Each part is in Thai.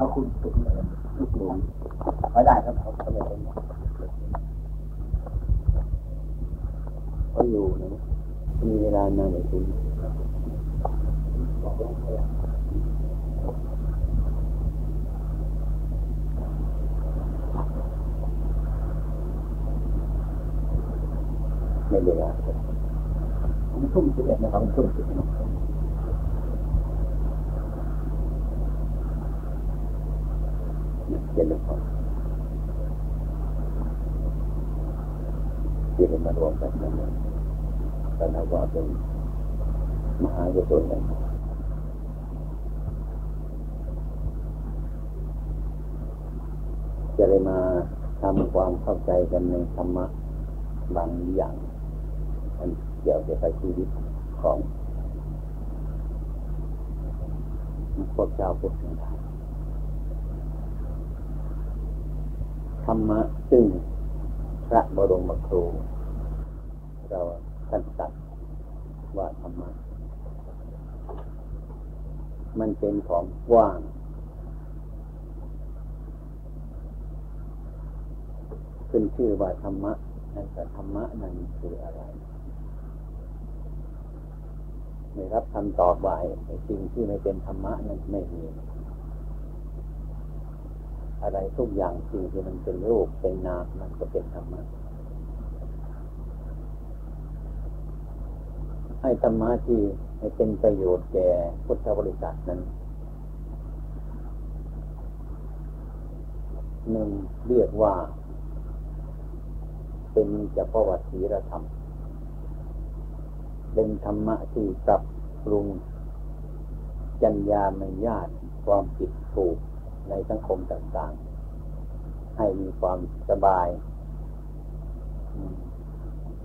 เอาคุณตุกลูกหลวงไม่ได้ครับเขาเขาไม่เป็นเขาอยู่นะมีเวลานานไหมคุณไม่เวลาผมทุ่มสิบเอ็ดนะครับทุ่มสิบเอ็ด เย็นเลยครับที่เรมารวมกันนั่นเองแต่เราก็เป็นมหากุศลกันจะได้มาทำความเข้าใจกันในธรรมะบางอย่างอันเกี่ยวกับชีวิตของพวกเจ้าพวกทั้งหลาย รรมะซึ่งพระบรมครู เราท่านตัดว่าธรรมะมันเป็นของว่าง ขึ้นชื่อว่าธรรมะนั่นแต่ธรรมะนั้นคืออะไรไม่รับคำตอบว่าสิ่งที่ไม่เป็นธรรมะนั้นไม่มี อะไรทุกอย่างสิ่งที่มันเป็นรูปเป็นนามมันก็เป็นธรรมะให้ธรรมะที่ให้เป็นประโยชน์แก่พุทธบริษัทนั้นหนึ่งเรียกว่า เป็นจักรวัติรธรรม เป็นธรรมะที่ปรับปรุงจัญญามญาติความผิดถูก ในสังคมต่างๆ ให้มีความสบาย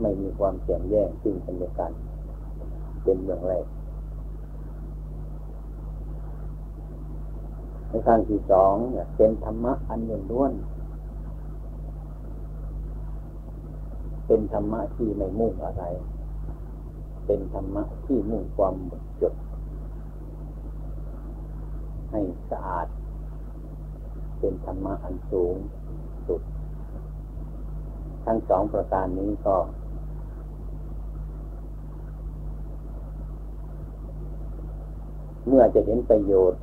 ไม่มีความแข่งแย่งซึ่งกันและกัน เป็นเรื่องแรกในทางที่สองเป็นธรรมะอันเงินล้วนเป็นธรรมะที่ไม่มุ่งอะไร เป็นธรรมะที่มุ่งความหมดจด ให้สะอาด เป็นธรรมะอันสูงสุด ทั้งสองประการนี้ก็ เมื่อจะเห็นประโยชน์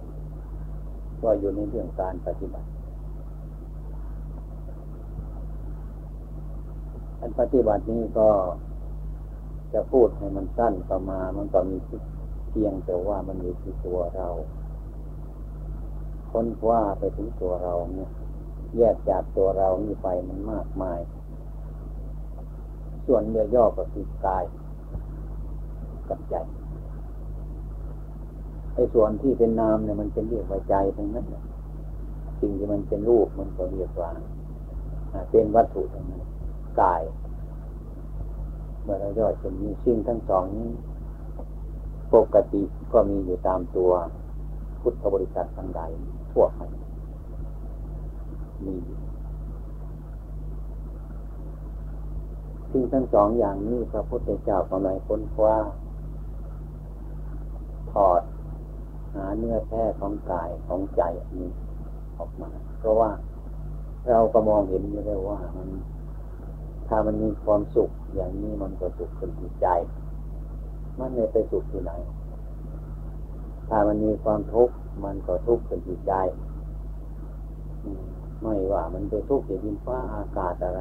ก็อยู่ในเรื่องการปฏิบัติ อันปฏิบัตินี้ก็จะพูดให้มันสั้นประมาณมันก็มีเพียงแต่ว่ามันอยู่ที่ตัวเรา ค้นคว้าไปถึงตัวเราเนี่ย แยกจากตัวเรานี่ไปมันมากมาย ส่วนเนื้อย่อก็คือกายกับใจไอ้ส่วนที่เป็นนามเนี่ยมันเป็นเรียกว่าใจทั้งนั้นสิ่งที่มันเป็นรูปมันก็เรียกว่าเป็นวัตถุทั้งนั้นกาย เมื่อเราย่อยจะมีสิ่งทั้งสองนี้ปกติก็มีอยู่ตามตัวพุทธบริษัททั้งใด ทั่วไปมีสิ่งทั้งสองอย่างนี้พระพุทธเจ้ากำลังค้นคว้าถอดหาเนื้อแท้ของกายของใจนี้ออกมา เพราะว่าเราก็มองเห็นอยู่แล้วว่ามัน ถ้ามันมีความสุขอย่างนี้มันก็สุขเป็นที่ใจ มันไม่ไปสุขที่ไหน ถ้ามันมีความทุกข์มันก็ทุกข์เป็นที่ใจไม่ว่ามันไปทุกข์ที่ดินฟ้าอากาศอะไร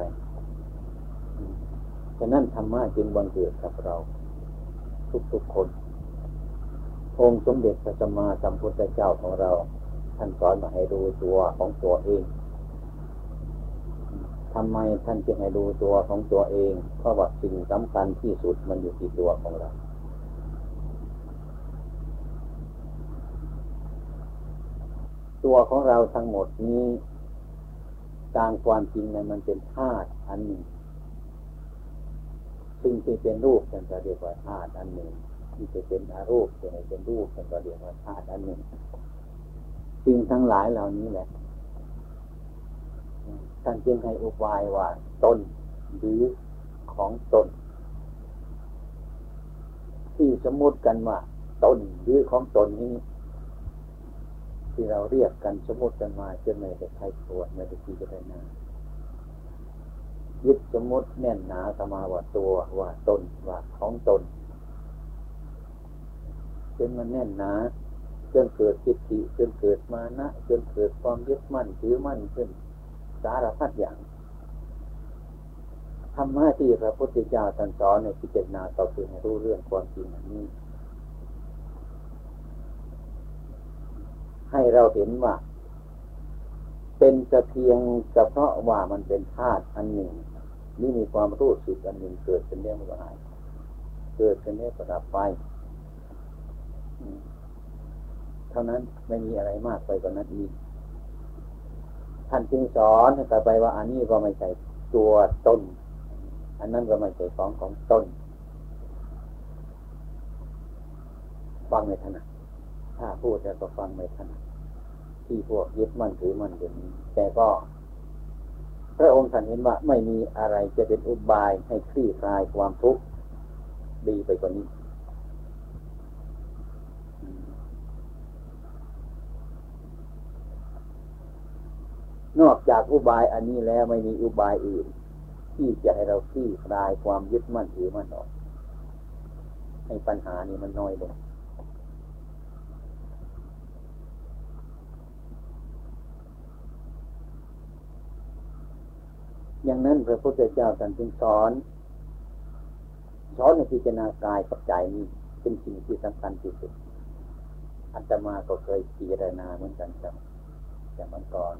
ฉะนั้นธรรมะจึงบังเกิดกับเรา ทุกๆคนองค์สมเด็จพระสัมมาสัมพุทธเจ้าของเรา ท่านสอนมาให้ดูตัวของตัวเองทำไมท่านจึงให้ดูตัวของตัวเอง เพราะว่าสิ่งสำคัญที่สุดมันอยู่ที่ตัวของเรา ตัวของเราทั้งหมดนี้ตามความจริงเนี่ยมันเป็นธาตุอันหนึ่งสิ่งที่เป็นรูปเป็นจะเรียกว่าธาตุอันหนึ่งที่จะเป็นอารูปจะเป็นรูปเป็นก็เรียกว่าธาตุอันหนึ่งสิ่งทั้งหลายเหล่านี้แหละท่านจึงให้อุบายว่าตนหรือของตน ที่สมมติกันว่าตนหรือของตนนี้ ที่เราเรียกกันสมมติกันมาจนไม่ได้ใครตรวจไม่ได้พิจารณายึดสมมติแน่นหนาสมาว่าตัวว่าตนว่าของตนจนมันแน่นหนาจนเกิดจิตติจนเกิดมานะจนเกิดความยึดมั่นถือมั่นขึ้น สารพัดอย่างธรรมะที่พระพุทธเจ้าตรัสสอนในพิจารณาต่อคือให้รู้เรื่องความจริงอันนี้ ให้เราเห็นว่า เป็นแต่เพียงเฉพาะว่ามันเป็นธาตุอันหนึ่งนี่มีความรู้สึกอันหนึ่งเกิดเป็นเรื่องมันก็หายเกิดเป็นเรื่องประดับไปเท่านั้นไม่มีอะไรมากไปกว่านั้นอีกท่านจึงสอนให้ไปว่า อันนี้ก็ไม่ใช่ตัวต้นอันนั้นก็ไม่ใช่ของของต้นฟังไม่ถนัด ถ้าพูดแล้วก็ฟังไม่ถนัดที่พวกยึดมั่นถือมั่นอย่างนี้ แต่ก็ พระองค์ท่านเห็นว่าไม่มีอะไรจะเป็นอุบายให้คลี่คลายความทุกข์ดีไปกว่านี้นอกจากอุบายอันนี้แล้วไม่มีอุบายอื่น ที่จะให้เราคลี่คลายความยึดมั่นถือมั่นออก ให้ปัญหานี้มันน้อยลง อย่างนั้นพระพุทธเจ้าท่านจึงสอนสอนในพิจารณากายกับใจนี้เป็นสิ่งที่สำคัญที่สุดอัตมาก็เคยพิจารณาเหมือนกันครับแต่มันก่อน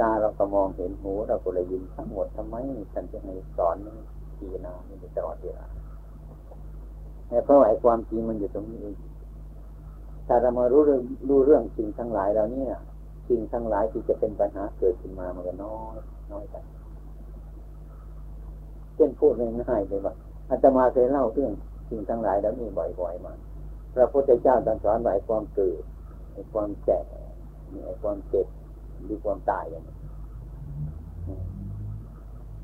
ตาเราก็มองเห็นหูเราก็เลยยินทั้งหมดทำไมท่านจะให้สอนพิจารณาไม่ตลอดเวลาเพราะไอ้ความจริงมันอยู่ตรงนี้เองถ้าเรามารู้เรื่องรู้เรื่องสิ่งทั้งหลายเราเนี่ยสิ่งทั้งหลายที่จะเป็นปัญหาเกิดขึ้นมามันก็น้อยน้อยไป เช่นพูดง่ายๆเลยว่าอาตมาเคยเล่าเรื่องสิ่งทั้งหลายแล้วนี่บ่อยๆมาพระพุทธเจ้าตรัสสอนไว้ความเกิดความแก่ความเจ็บหรือความตายอย่างนี้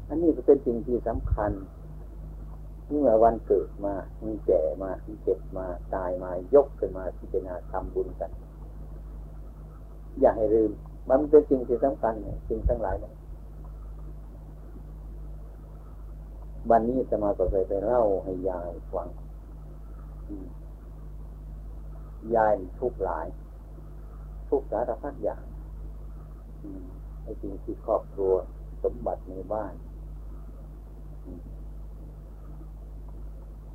อันนี้เป็นสิ่งที่สำคัญเมื่อวันเกิดมามีแก่มามีเจ็บมาตายมายกขึ้นมาพิจารณาทำบุญกัน อย่าให้ลืม มันเป็นสิ่งที่สำคัญสิ่งทั้งหลายเนี่ย วันนี้จะมาก็เคยไปเล่าให้ยายฟังยายทุกหลาย ทุกสารพัดอย่างไอ้สิ่งที่ครอบครัวสมบัติในบ้าน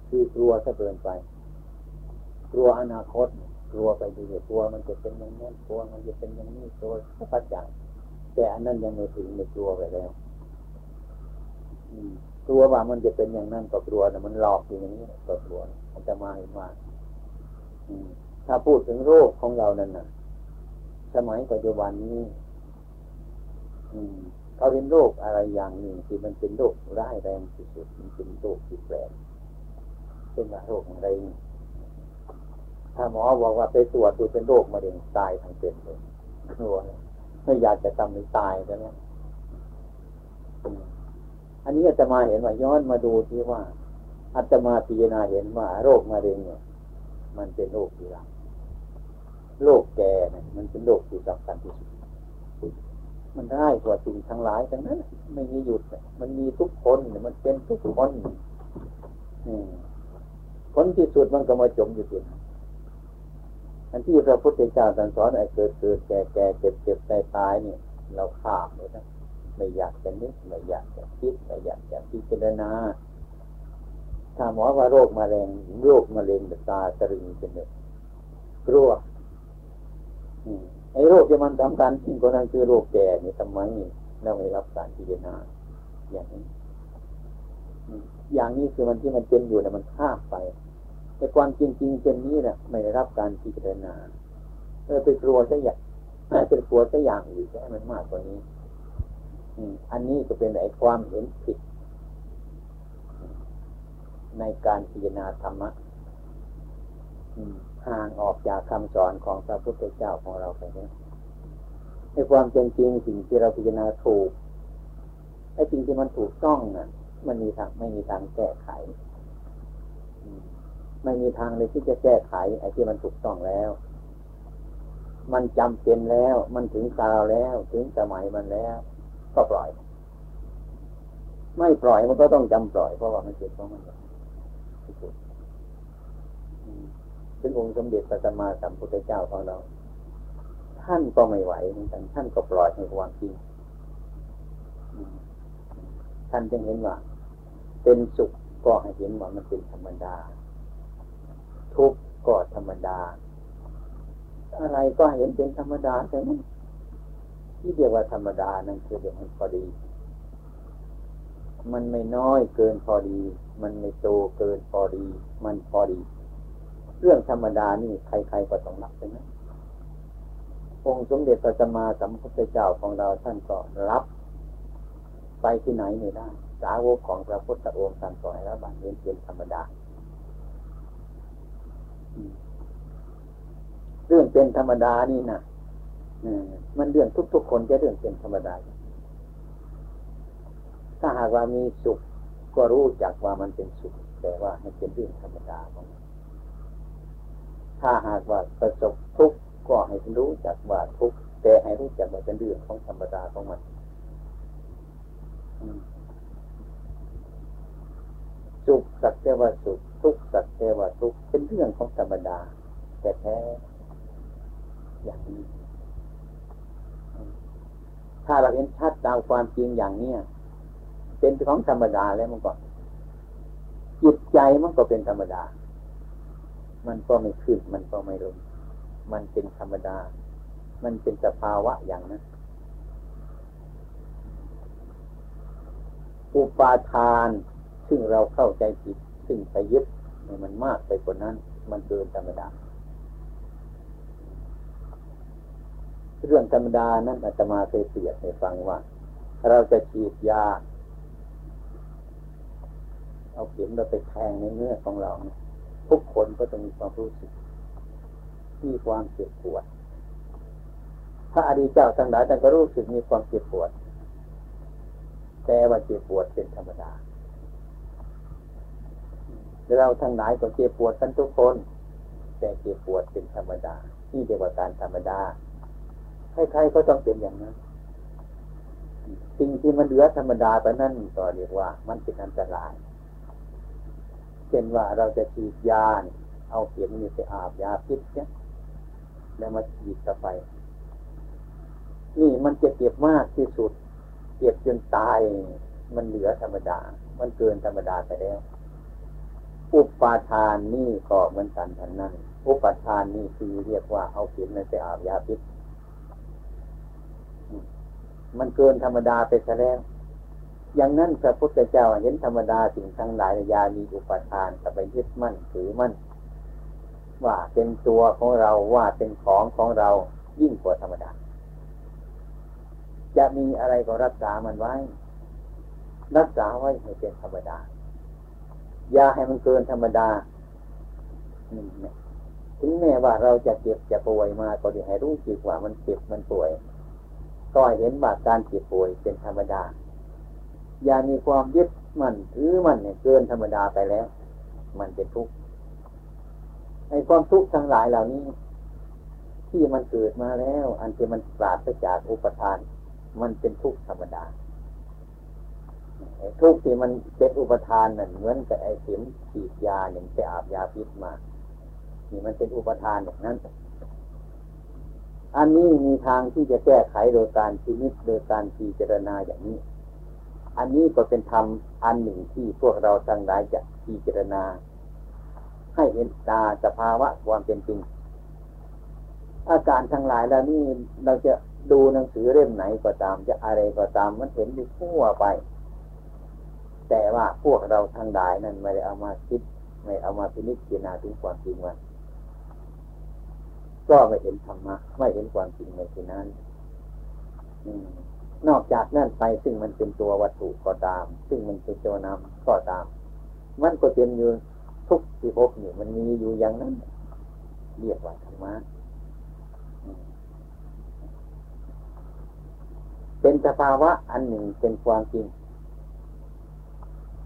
คือกลัวถ้าเกินไป กลัวอนาคต กลัวไปดีกลัวมันจะเป็นอย่างนั้นกลัวมันจะเป็นอย่างนี้กลัวทุกอย่างแต่อันนั้นยังไม่ถึงไม่กลัวไปแล้ว กลัวว่ามันจะเป็นอย่างนั้นก็กลัวนะมันหลอกอยู่อย่างนี้ก็กลัวมันจะมาอีกมาถ้าพูดถึงโรคของเรานั่นน่ะ สมัยปัจจุบันนี้เขาเป็นโรคอะไรอย่างหนึ่งที่มันเป็นโรคร้ายแรงที่สุดมันเป็นโรคที่แปลกเป็นโรคอะไรถ้าหมอบอกว่าไปตรวจดูเป็นโรคมะเร็งตายทั้งเป็นเลยกลัวไม่อยากจะทำให้ตายใช่ไหม อันนี้อาจะมาเห็นว่าย้อนมาดูที่ว่าอาจจะมาพิจารณาเห็นว่าโรคมะเร็งเนี่ยมันเป็นโรคที่รักโรคแก่เนี่ยมันเป็นโรคที่สำคัญที่สุดมันได้กว่าสิ่งทั้งหลายทั้งนั้นไม่มีหยุดมันมีทุกคนมันเป็นทุกคนผลที่สุดมันก็มาจมอยู่ที่นั่นอันที่พระพุทธเจ้าสอนไอ้เกิดเกิดแก่แก่เจ็บเจ็บตายตายเนี่ย เราข้ามเลยนะ ไม่อยากจะนึกไม่อยากจะคิดไม่อยากจะพิจารณาถ้าหมอว่าโรคมะเร็งโรคมะเร็งตาตรึงเป็นเลยกลัวไอ้โรคที่มันสำคัญที่คนนั้นคือโรคแก่เนี่ยทำไมเราไม่รับการพิจารณาอย่างนี้อย่างนี้คือมันที่มันเป็นอยู่เนี่ยมันข้ามไป แต่ความจริงจริงเป็นนี้เนี่ยไม่ได้รับการพิจารณาเออไปกลัวซะอย่างเป็นกลัวซะอย่างอื่นให้มันมากกว่านี้ อันนี้ก็เป็นไอ้ความเห็นผิด ในการพิจารณาธรรมะห่างออกจากคำสอนของพระพุทธเจ้าของเราไปเนี่ยในความเป็นจริงสิ่งที่เราพิจารณาถูกไอ้สิ่งที่มันถูกต้องน่ะ มันมีทางไม่มีทางแก้ไขไม่มีทางเลยที่จะแก้ไข ไอ้ที่มันถูกต้องแล้ว มันจำเป็นแล้ว มันถึงคราวแล้ว ถึงสมัยมันแล้ว ก็ปล่อย ไม่ปล่อยมันก็ต้องจำปล่อยเพราะว่ามันเจ็บเพราะมันถึงองค์สมเด็จพระสัมมาสัมพุทธเจ้าของเรา ท่านก็ไม่ไหวเหมือนกันท่านก็ปล่อยในความจริงท่านจึงเห็นว่า เป็นสุขก็ให้เห็นว่ามันเป็นธรรมดา ทุกข์ก็ธรรมดา อะไรก็เห็นเป็นธรรมดาใช่ไหม ที่เรียกว่าธรรมดานั่นคือเรื่องมันพอดี มันไม่น้อยเกินพอดี มันไม่โตเกินพอดี มันพอดี เรื่องธรรมดานี่ใครๆก็ต้องรับใช่ไหมองค์สมเด็จพระสัมมาสัมพุทธเจ้าของเราท่านก็รับ ไปที่ไหนไม่ได้ สาวกของพระพุทธองค์ท่านก็ให้รับบัตรเรียนเป็นธรรมดาเรื่องเป็นธรรมดานี่นะ มันเรื่องทุกๆคนจะเรื่องเป็นธรรมดา ถ้าหากว่ามีสุข ก็รู้จักว่ามันเป็นสุข แต่ว่าให้เป็นเรื่องธรรมดาของถ้าหากว่าประสบทุกข์ก็ให้รู้จักว่าทุกข์แต่ให้รู้จักว่าเป็นเรื่องของธรรมดาของมันสุขสักแต่ว่าสุขทุกข์สักแต่ว่าทุกข์เป็นเรื่องของธรรมดาแต่แท้อย่างนี้ ถ้าเราเห็นชัดตามความจริงอย่างเนี้ยเป็นของธรรมดาแล้วมันก็จิตใจมันก็เป็นธรรมดา มันก็ไม่ขึ้น มันก็ไม่ลง มันเป็นธรรมดา มันเป็นสภาวะอย่างนั้น อุปาทาน ซึ่งเราเข้าใจผิด ซึ่งไปยึดมันมากไปกว่านั้น มันเกินธรรมดา เรื่องธรรมดานั้นอาตมาเคยเปรียบให้ฟังว่า เราจะฉีดยา เอาเข็มเราไปแทงในเนื้อของเรา ทุกคนก็ต้องมีความรู้สึก มีความเจ็บปวด พระอดีตเจ้าทั้งหลายท่านก็รู้สึกมีความเจ็บปวด แต่ว่าเจ็บปวดเป็นธรรมดาเราทั้งหลายก็เจ็บปวดกันทุกคน แต่เจ็บปวดเป็นธรรมดา ที่เรียกว่าการธรรมดา ใครๆก็ต้องเป็นอย่างนั้นสิ่งที่มันเหลือธรรมดาไปนั่นก็เรียกว่า มันเป็นอันตรายเช่นว่าเราจะฉีดยาเอาเข็มนี่ไปอาบยาพิษเนี่ยแล้วมาฉีดเข้าไป นี่มันจะเจ็บมากที่สุดเจ็บจนตาย มันเหลือธรรมดา มันเกินธรรมดาไปแล้ว อุปาทานนี่ก็เหมือนกันทันนั้น อุปาทานนี่คือเรียกว่าเอาเข็มในไปอาบยาพิษ มันเกินธรรมดาไปซะแล้วอย่างนั้นพระพุทธเจ้าเห็นธรรมดาสิ่งทั้งหลายยามีอุปทานแต่ไปยึดมั่นถือมั่นว่าเป็นตัวของเราว่าเป็นของของเรายิ่งกว่าธรรมดา จะมีอะไรก็รักษามันไว้ รักษาไว้ให้เป็นธรรมดา อย่าให้มันเกินธรรมดาถึงแม้ว่าเราจะเจ็บจะป่วยมาก็ดีให้รู้จิตว่ามันเจ็บมันป่วย ก็เห็นว่าการเจ็บป่วยเป็นธรรมดา อย่ามีความยึดมันถือมันเนี่ยเกินธรรมดาไปแล้ว มันเป็นทุกข์ในความทุกข์ทั้งหลายเหล่านี้ ที่มันเกิดมาแล้ว อันที่มันปราศจากอุปทาน มันเป็นทุกข์ธรรมดาทุกข์ที่มันเป็นอุปทานนั่นเหมือนกับไอ้เข็มฉีดยาอย่างไปอาบยาพิษมานี่มันเป็นอุปทานอย่างนั้น อันนี้มีทางที่จะแก้ไขโดยการพินิจโดยการพิจารณาอย่างนี้ อันนี้ก็เป็นธรรมอันหนึ่งที่พวกเราทั้งหลายจะพิจารณา ให้เห็นตาสภาวะความเป็นจริง อาการทั้งหลายแล้วนี่เราจะดูหนังสือเล่มไหนก็ตาม จะอะไรก็ตามมันเห็นอยู่ทั่วไป แต่ว่าพวกเราทั้งหลายนั้นไม่ได้เอามาคิด ไม่เอามาพินิจพิจารณาถึงความจริงว่า ก็ไม่เห็นธรรมะไม่เห็นความจริงในที่นั้นนอกจากนั่นไปซึ่งมันเป็นตัววัตถุก็ตาม ซึ่งมันเป็นตัวนามก็ตาม มันก็เป็นอยู่ทุกที่พบนี่มันมีอยู่อย่างนั้น เรียกว่าธรรมะเป็นสภาวะอันหนึ่งเป็นความจริง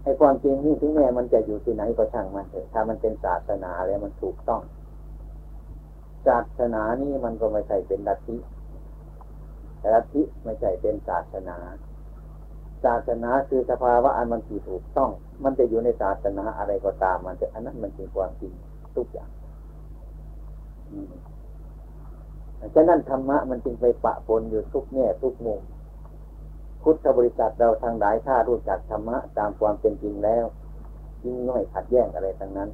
ไอ้ความจริงนี่ถึงแม้มันจะอยู่ที่ไหนก็ช่างมันเถอะถ้ามันเป็นศาสนาแล้วมันถูกต้อง ศาสนานี่มันก็ไม่ใช่เป็นลัทธิลัทธิไม่ใช่เป็นศาสนา ศาสนาคือสภาวะอันมันที่ถูกต้อง มันจะอยู่ในศาสนาอะไรก็ตาม มันจะอันนั้นมันเป็นความจริงทุกอย่างฉะนั้นธรรมะมันจึงไปปะปนอยู่ทุกแง่ทุกมุมพุทธบริษัทเราทางหลายถ้ารู้จักธรรมะตามความเป็นจริงแล้วยิ่งน้อยขัดแย้งอะไรทั้งนั้น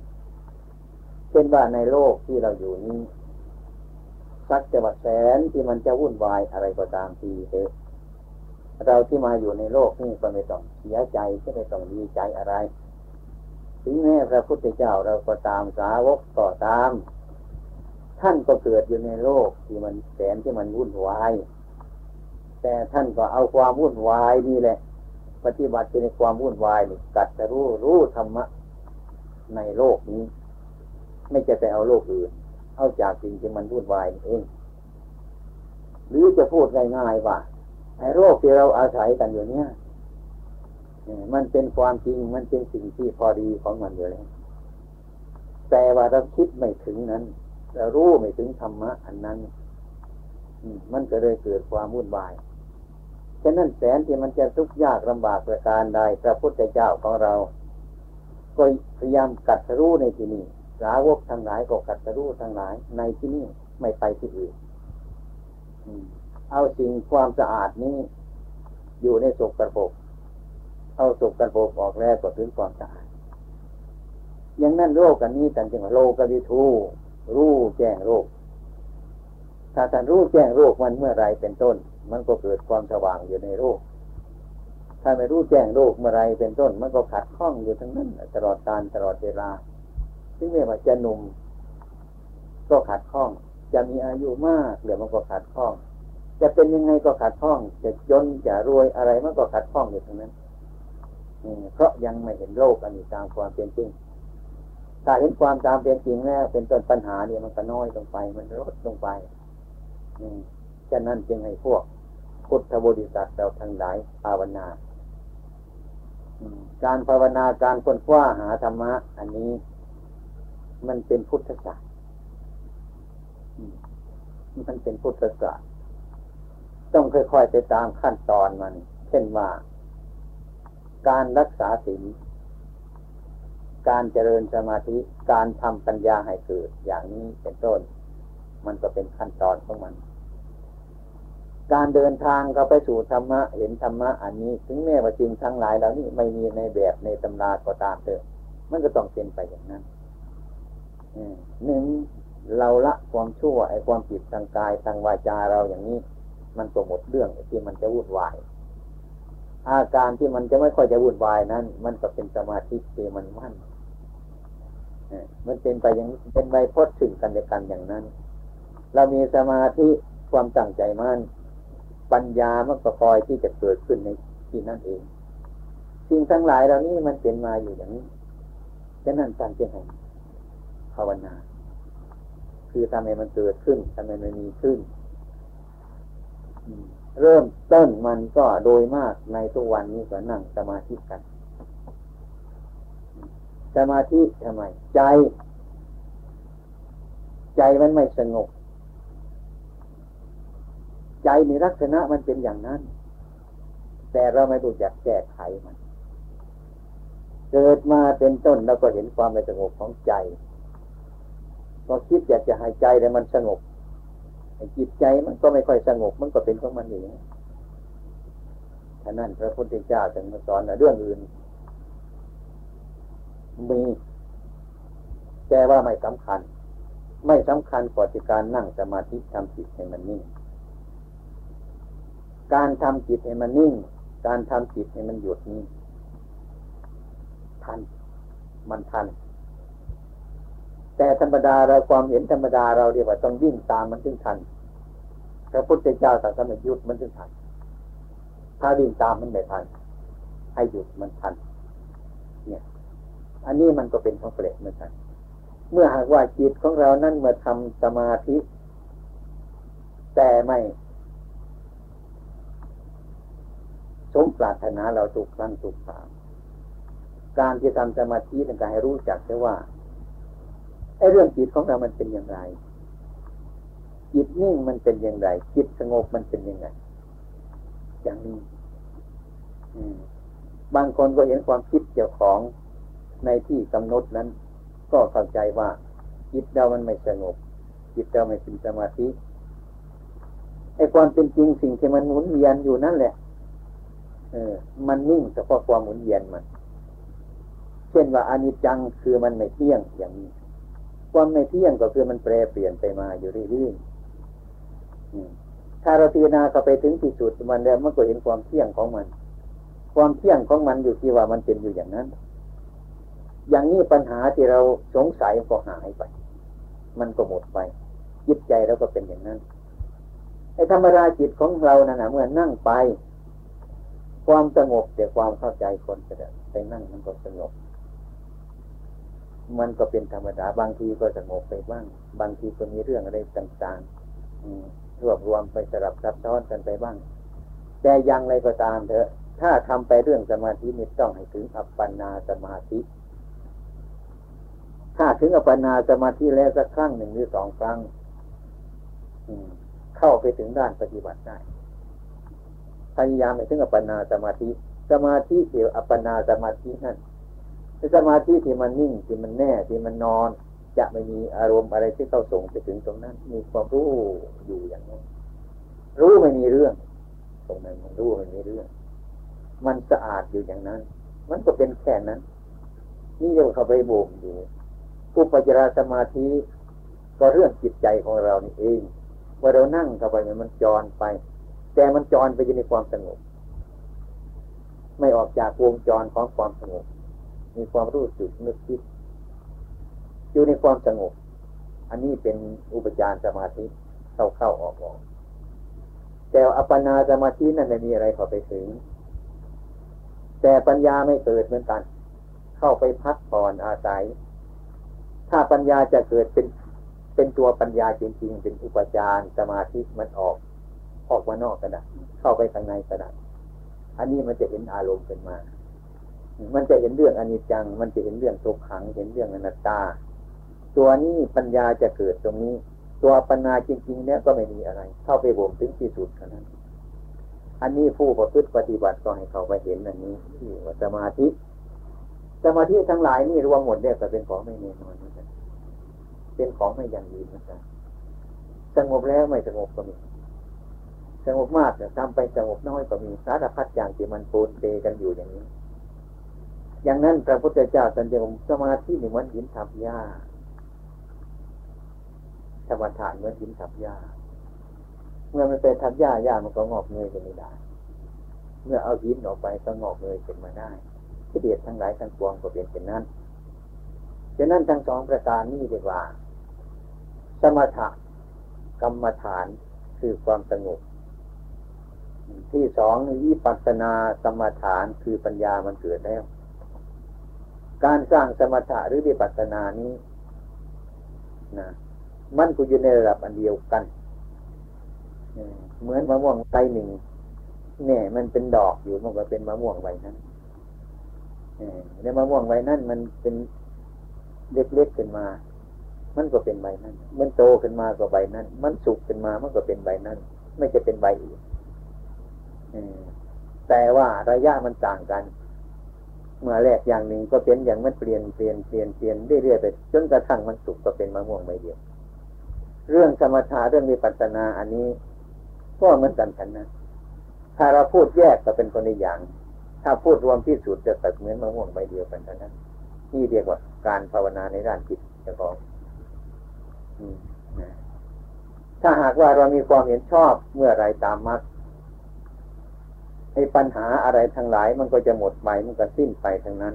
เช่นว่าในโลกที่เราอยู่นี้ สักจะว่าแสนที่มันจะวุ่นวายอะไรก็ตามทีเถอะเราที่มาอยู่ในโลกนี่ก็ไม่ต้องเสียใจก็ไม่ต้องดีใจอะไร ถึงแม้พระพุทธเจ้าเราก็ตามสาวกก็ตาม ท่านก็เกิดอยู่ในโลกที่มันแสนที่มันวุ่นวาย แต่ท่านก็เอาความวุ่นวายนี่แหละ ปฏิบัติในความวุ่นวายนี่กัดจะรู้รู้ธรรมะในโลกนี้ ไม่จะไปเอาโลกอื่น เอาจากสิ่งที่มันวุ่นวายเอง หรือจะพูดง่ายๆว่าไอ้โรคที่เราอาศัยกันอยู่เนี่ยมันเป็นความจริงมันเป็นสิ่งที่พอดีของมันอยู่แล้วแต่ว่าเราคิดไม่ถึงนั้นเรารู้ไม่ถึงธรรมะอันนั้นมันก็เลยเกิดความวุ่นวายฉะนั้นแสนที่มันจะทุกข์ยากลำบากประการใดพระพุทธเจ้าของเรา ก็พยายามกัดรู้ในที่นี้ สาวกทั้งหลายก็กัดรู้ทั้งหลาย ในที่นี้ไม่ไปที่อื่นเอาสิ่งความสะอาดนี้อยู่ในศกกระโปกเอาศกกระโปกออกแล้วก็ถึงความสะอาดอย่างนั้นโรคกันนี้แต่จริงโลกวิทูรู้แจ้งโรค ถ้าท่านรู้แจ้งโรคมันเมื่อไรเป็นต้น มันก็เกิดความสว่างอยู่ในโรค ถ้าไม่รู้แจ้งโรคเมื่อไรเป็นต้น มันก็ขัดข้องอยู่ทั้งนั้น ตลอดการตลอดเวลา ถึงแม้ว่าจะหนุ่มก็ขัดข้อง จะมีอายุมากเดี๋ยวมันก็ขัดข้อง จะเป็นยังไงก็ขัดข้อง จะจนจะรวยอะไรมันก็ขัดข้องอยู่ทั้งนั้นเพราะยังไม่เห็นโลกอันนี้ตามความเป็นจริง ถ้าเห็นความตามเป็นจริงแล้วเป็นต้นปัญหาเนี่ยมันก็น้อยลงไป มันลดลงไปฉะนั้นจึงให้พวกพุทธบริษัทเราทั้งหลายภาวนา การภาวนาการค้นคว้าหาธรรมะ อันนี้ มันเป็นพุทธศาสตร์มันเป็นพุทธศาสตร์ต้องค่อยๆไปตามขั้นตอนมัน เช่นว่า การรักษาศีลการเจริญสมาธิ การทำปัญญาให้เกิด อย่างนี้เป็นต้น มันก็เป็นขั้นตอนของมัน การเดินทางเข้าไปสู่ธรรมะ เห็นธรรมะอันนี้ ถึงแม้ว่าจริงทั้งหลายเหล่านี้ไม่มีในแบบในตำราก็ตามเถอะ มันก็ต้องเป็นไปอย่างนั้น หนึ่งเราละความชั่วไอ้ความผิดทางกายทางวาจาเราอย่างนี้ มันก็หมดเรื่องที่มันจะวุ่นวาย อาการที่มันจะไม่ค่อยจะวุ่นวายนั้น มันก็เป็นสมาธิที่มันมั่นมันเป็นไปอย่างเป็นไปพดถึงกันในกันอย่างนั้น เรามีสมาธิความตั้งใจมั่นปัญญามันก็คอยที่จะเกิดขึ้นในที่นั่นเองสิ่งทั้งหลายเหล่านี้มันเป็นมาอยู่อย่างนี้ฉะนั้นการเจริญ ภาวนา คือทำให้มันเกิดขึ้นทำให้มันมีขึ้น เริ่มต้นมันก็โดยมากในทุกวันนี้ก็นั่งสมาธิกัน สมาธิทำไม ใจ ใจมันไม่สงบใจในลักษณะมันเป็นอย่างนั้น แต่เราไม่รู้จักแก้ไขมัน เกิดมาเป็นต้นเราก็เห็นความไม่สงบของใจ พอคิดอยากจะหายใจแต่มันสงบจิตใจมันก็ไม่ค่อยสงบมันก็เป็นของมันอย่างนี้ฉะนั้นพระพุทธเจ้าจึงมาสอนเรื่องอื่นมีแต่ว่าไม่สำคัญ ไม่สำคัญกว่าการนั่งสมาธิทำจิตให้มันนิ่ง การทำจิตให้มันนิ่ง การทำจิตให้มันหยุดนี้ทัน มันทัน แต่ธรรมดาเราความเห็นธรรมดาเราเรียกว่าต้องวิ่งตามมันถึงทันพระพุทธเจ้าสั่งให้หยุดมันถึงทัน ถ้าวิ่งตามมันไม่ทัน ให้หยุดมันทัน เนี่ย อันนี้มันก็เป็นของเปรตเหมือนกัน เมื่อหากว่าจิตของเรานั้นเมื่อทำสมาธิ แต่ไม่สมปรารถนาเราถูกครั้งถูกคราวการที่ทำสมาธิต้องการให้รู้จักได้ว่า ไอ้เรื่องจิตของเรามันเป็นอย่างไร จิตนิ่งมันเป็นอย่างไร จิตสงบมันเป็นยังไง อย่างนี้บางคนก็เห็นความคิดเกี่ยวของในที่กำหนดนั้น ก็เข้าใจว่า จิตเรามันไม่สงบ จิตเราไม่เป็นสมาธิไอ้ความเป็นจริงสิ่งที่มันหมุนเวียนอยู่นั่นแหละ เออ มันนิ่งแต่เฉพาะความหมุนเวียนมัน เช่นว่าอนิจจังคือมันไม่เที่ยงอย่างนี้ ความไม่เที่ยงก็คือมันแปรเปลี่ยนไปมาอยู่เรื่อยๆถ้าเราพิจารณาเข้าไปถึงที่สุดมันแล้วมันก็เห็นความเที่ยงของมัน ความเที่ยงของมันอยู่ที่ว่ามันเป็นอยู่อย่างนั้น อย่างนี้ปัญหาที่เราสงสัยก็หายไป มันก็หมดไปจิตใจเราก็เป็นอย่างนั้นไอ้ธรรมราจิตของเรานั่นนะเมื่อนั่งไป ความสงบแต่ความเข้าใจคนจะไปนั่งมันก็สงบ มันก็เป็นธรรมดาบางทีก็สงบไปบ้าง บางทีก็มีเรื่องอะไรต่างๆรวบรวมไปสลับซับซ้อนกันไปบ้าง แต่ยังไรก็ตามเถอะ ถ้าทำไปเรื่องสมาธินี่ต้องให้ถึงอัปปนาสมาธิ ถ้าถึงอัปปนาสมาธิแล้วสักครั้งหนึ่งหรือสองครั้งอืเข้าไปถึงด้านปฏิบัติได้พยายามไปถึงอัปปนาสมาธิ สมาธิเกี่ยวอัปปนาสมาธินั่น สมาธิที่มันนิ่งที่มันแน่ที่มันนอน จะไม่มีอารมณ์อะไรที่เข้าส่งไปถึงตรงนั้น มีความรู้อยู่อย่างนั้นรู้ไม่มีเรื่อง ตรงนั้นมันรู้ไม่มีเรื่อง มันสะอาดอยู่อย่างนั้น มันก็เป็นแค่นั้น นี่เรียกว่าเขาไปบ่มอยู่ผู้ปัจราสมาธิก็เรื่องจิตใจของเรานี่เองว่าเรานั่งเข้าไปมันจรไป แต่มันจรไปอยู่ในความสงบ ไม่ออกจากวงจรของความสงบ มีความรู้สึกนึกคิดอยู่ในความสงบ อันนี้เป็นอุปจารสมาธิเข้าเข้าออกออกแต่อัปปนาสมาธินั่นไม่มีอะไรเข้าไปถึง แต่ปัญญาไม่เกิดเหมือนกัน เข้าไปพักผ่อนอาศัย ถ้าปัญญาจะเกิดเป็นเป็นตัวปัญญาจริง ๆ เป็นอุปจารสมาธิมันออกออกมานอกกระดาษเข้าไปข้างในกระดาษอันนี้มันจะเห็นอารมณ์เป็นมา มันจะเห็นเรื่องอนิจจัง มันจะเห็นเรื่องทุกขัง เห็นเรื่องอนัตตา ตัวนี้ปัญญาจะเกิดตรงนี้ ตัวปัญญาจริงๆเนี่ยก็ไม่มีอะไร เข้าไปบ่มถึงที่สุดเท่านั้น อันนี้ผู้ประพฤติปฏิบัติก็ให้เขาไปเห็นอันนี้ที่ว่าสมาธิ สมาธิทั้งหลายนี่รวมหมดเนี่ยก็เป็นของไม่แน่นอนเหมือนกันเป็นของไม่ยั่งยืนเหมือนกันสงบแล้วไม่สงบก็มีสงบมากแต่ทำไปสงบน้อยก็มีสารพัดอย่างที่มันปูนเตกันอยู่อย่างนี้ อย่างนั้นพระพุทธเจ้าตรัสว่าสมาธิเหมือนหินทับหญ้าธรรมฐานเหมือนหินทับหญ้า เมื่อมันเป็นทับหญ้าหญ้ามันก็งอกเงยกันไม่ได้ เมื่อเอาหินออกไปก็งอกเงยขึ้นมาได้ที่เดียดทั้งหลายทั้งปวงก็เป็นเช่นนั้นฉะนั้นทั้งสองประการนี้เดียกว่า สมถะกรรมฐานคือความสงบที่สองวิปัสนาสมถานคือปัญญามันเกิดแล้ว การสร้างสมถะหรือวิปัสนานี้นะมันก็อยู่ในระดับอันเดียวกันเหมือนมะม่วงไตหนึ่งเนี่ย มันเป็นดอกอยู่มันก็เป็นมะม่วงใบนั้นในมะม่วงใบนั้นมันเป็นเล็กๆขึ้นมา มันก็เป็นใบนั้น มันโตขึ้นมาก็ใบนั้น มันสุกขึ้นมามันก็เป็นใบนั้น ไม่จะเป็นใบอื่นแต่ว่าระยะมันต่างกัน เมื่อแรกอย่างหนึ่งก็เป็นอย่างมันเปลี่ยนเปลี่ยนเปลี่ยนเปลี่ยนเรื่อยๆไปจนกระทั่งมันสุกก็เป็นมะม่วงใบเดียว เรื่องสมถะเรื่องวิปัสสนาอันนี้ ก็เหมือนกันฉันนะถ้าเราพูดแยกก็เป็นคนในอย่าง ถ้าพูดรวมที่สุดจะตัดเหมือนมะม่วงใบเดียวกันเท่านั้นนี่เรียกว่าการภาวนาในด้านจิตเจ้าของถ้าหากว่าเรามีความเห็นชอบเมื่อไรตามมัด ให้ปัญหาอะไรทั้งหลายมันก็จะหมดไปมันก็สิ้นไปทั้งนั้น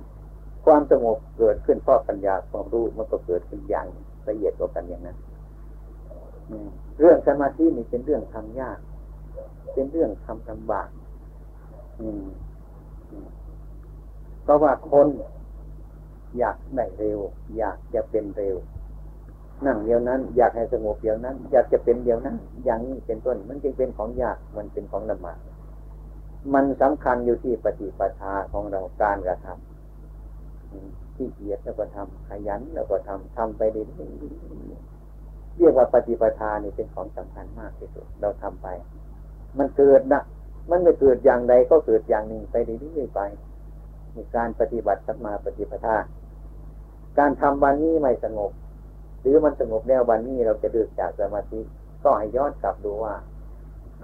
ความสงบเกิดขึ้นเพราะปัญญาความรู้มันก็เกิดขึ้นอย่างละเอียดกว่ากันอย่างนั้นเรื่องสมาธินี่เป็นเรื่องทำยาก เป็นเรื่องทำลำบากเพราะว่าคนอยากได้เร็ว อยากจะเป็นเร็ว นั่งเดียวนั้น อยากให้สงบเดียวนั้น อยากจะเป็นเดียวนั้น อย่างนี้เป็นต้น มันจึงเป็นของยากมันเป็นของลำบาก มันสำคัญอยู่ที่ปฏิปทาของเราการกระทำที่เกียรแล้วก็ทำขยันแล้วก็ทำทำไปเรื่อยเรียกว่าปฏิปทานี่เป็นของสำคัญมากที่สุด เราทำไป มันเกิดนะมันไม่เกิดอย่างใดก็เกิดอย่างหนึ่งไปเรื่อยๆไปมีการปฏิบัติสัมมาปฏิปทา การทำวันนี้ไม่สงบ หรือมันสงบแล้ววันนี้เราจะเลิกจากสมาธิก็ให้ย้อนกลับดูว่า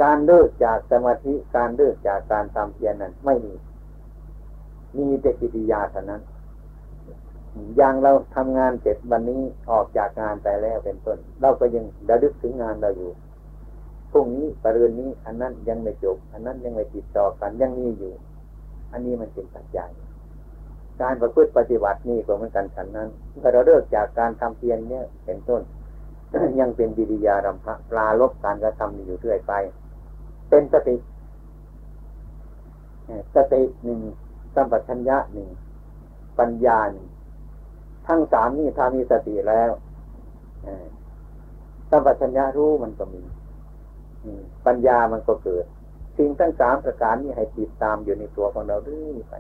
การเลิกจากสมาธิการเลิกจากการทำเพียรนั้นไม่มี มีแต่กิริยาเท่านั้น อย่างเราทำงานเสร็จวันนี้ออกจากงานไปแล้วเป็นต้น เราก็ยังระลึกถึงงานเราอยู่พรุ่งนี้ปรืนนี้ อันนั้นยังไม่จบ อันนั้นยังไม่ติดต่อกันยังมีอยู่ อันนี้มันเป็นปัจจัยการประพฤติปฏิบัตินี่ก็เหมือนกันฉันนั้นเมื่อเราเลิกจากการทำเพียรเนี่ยเป็นต้น ยังเป็นวิริยารำพะปลาลบการกระทำอยู่เรื่อยไป เป็นสติสติหนึ่งสัมปชัญญะหนึ่งปัญญาหนึ่งทั้งสามนี่ถ้ามีสติแล้วสัมปชัญญะรู้มันก็มีปัญญามันก็เกิด สิ่งทั้งสามประการนี้ให้ติดตามอยู่ในตัวของเราเรื่อยไป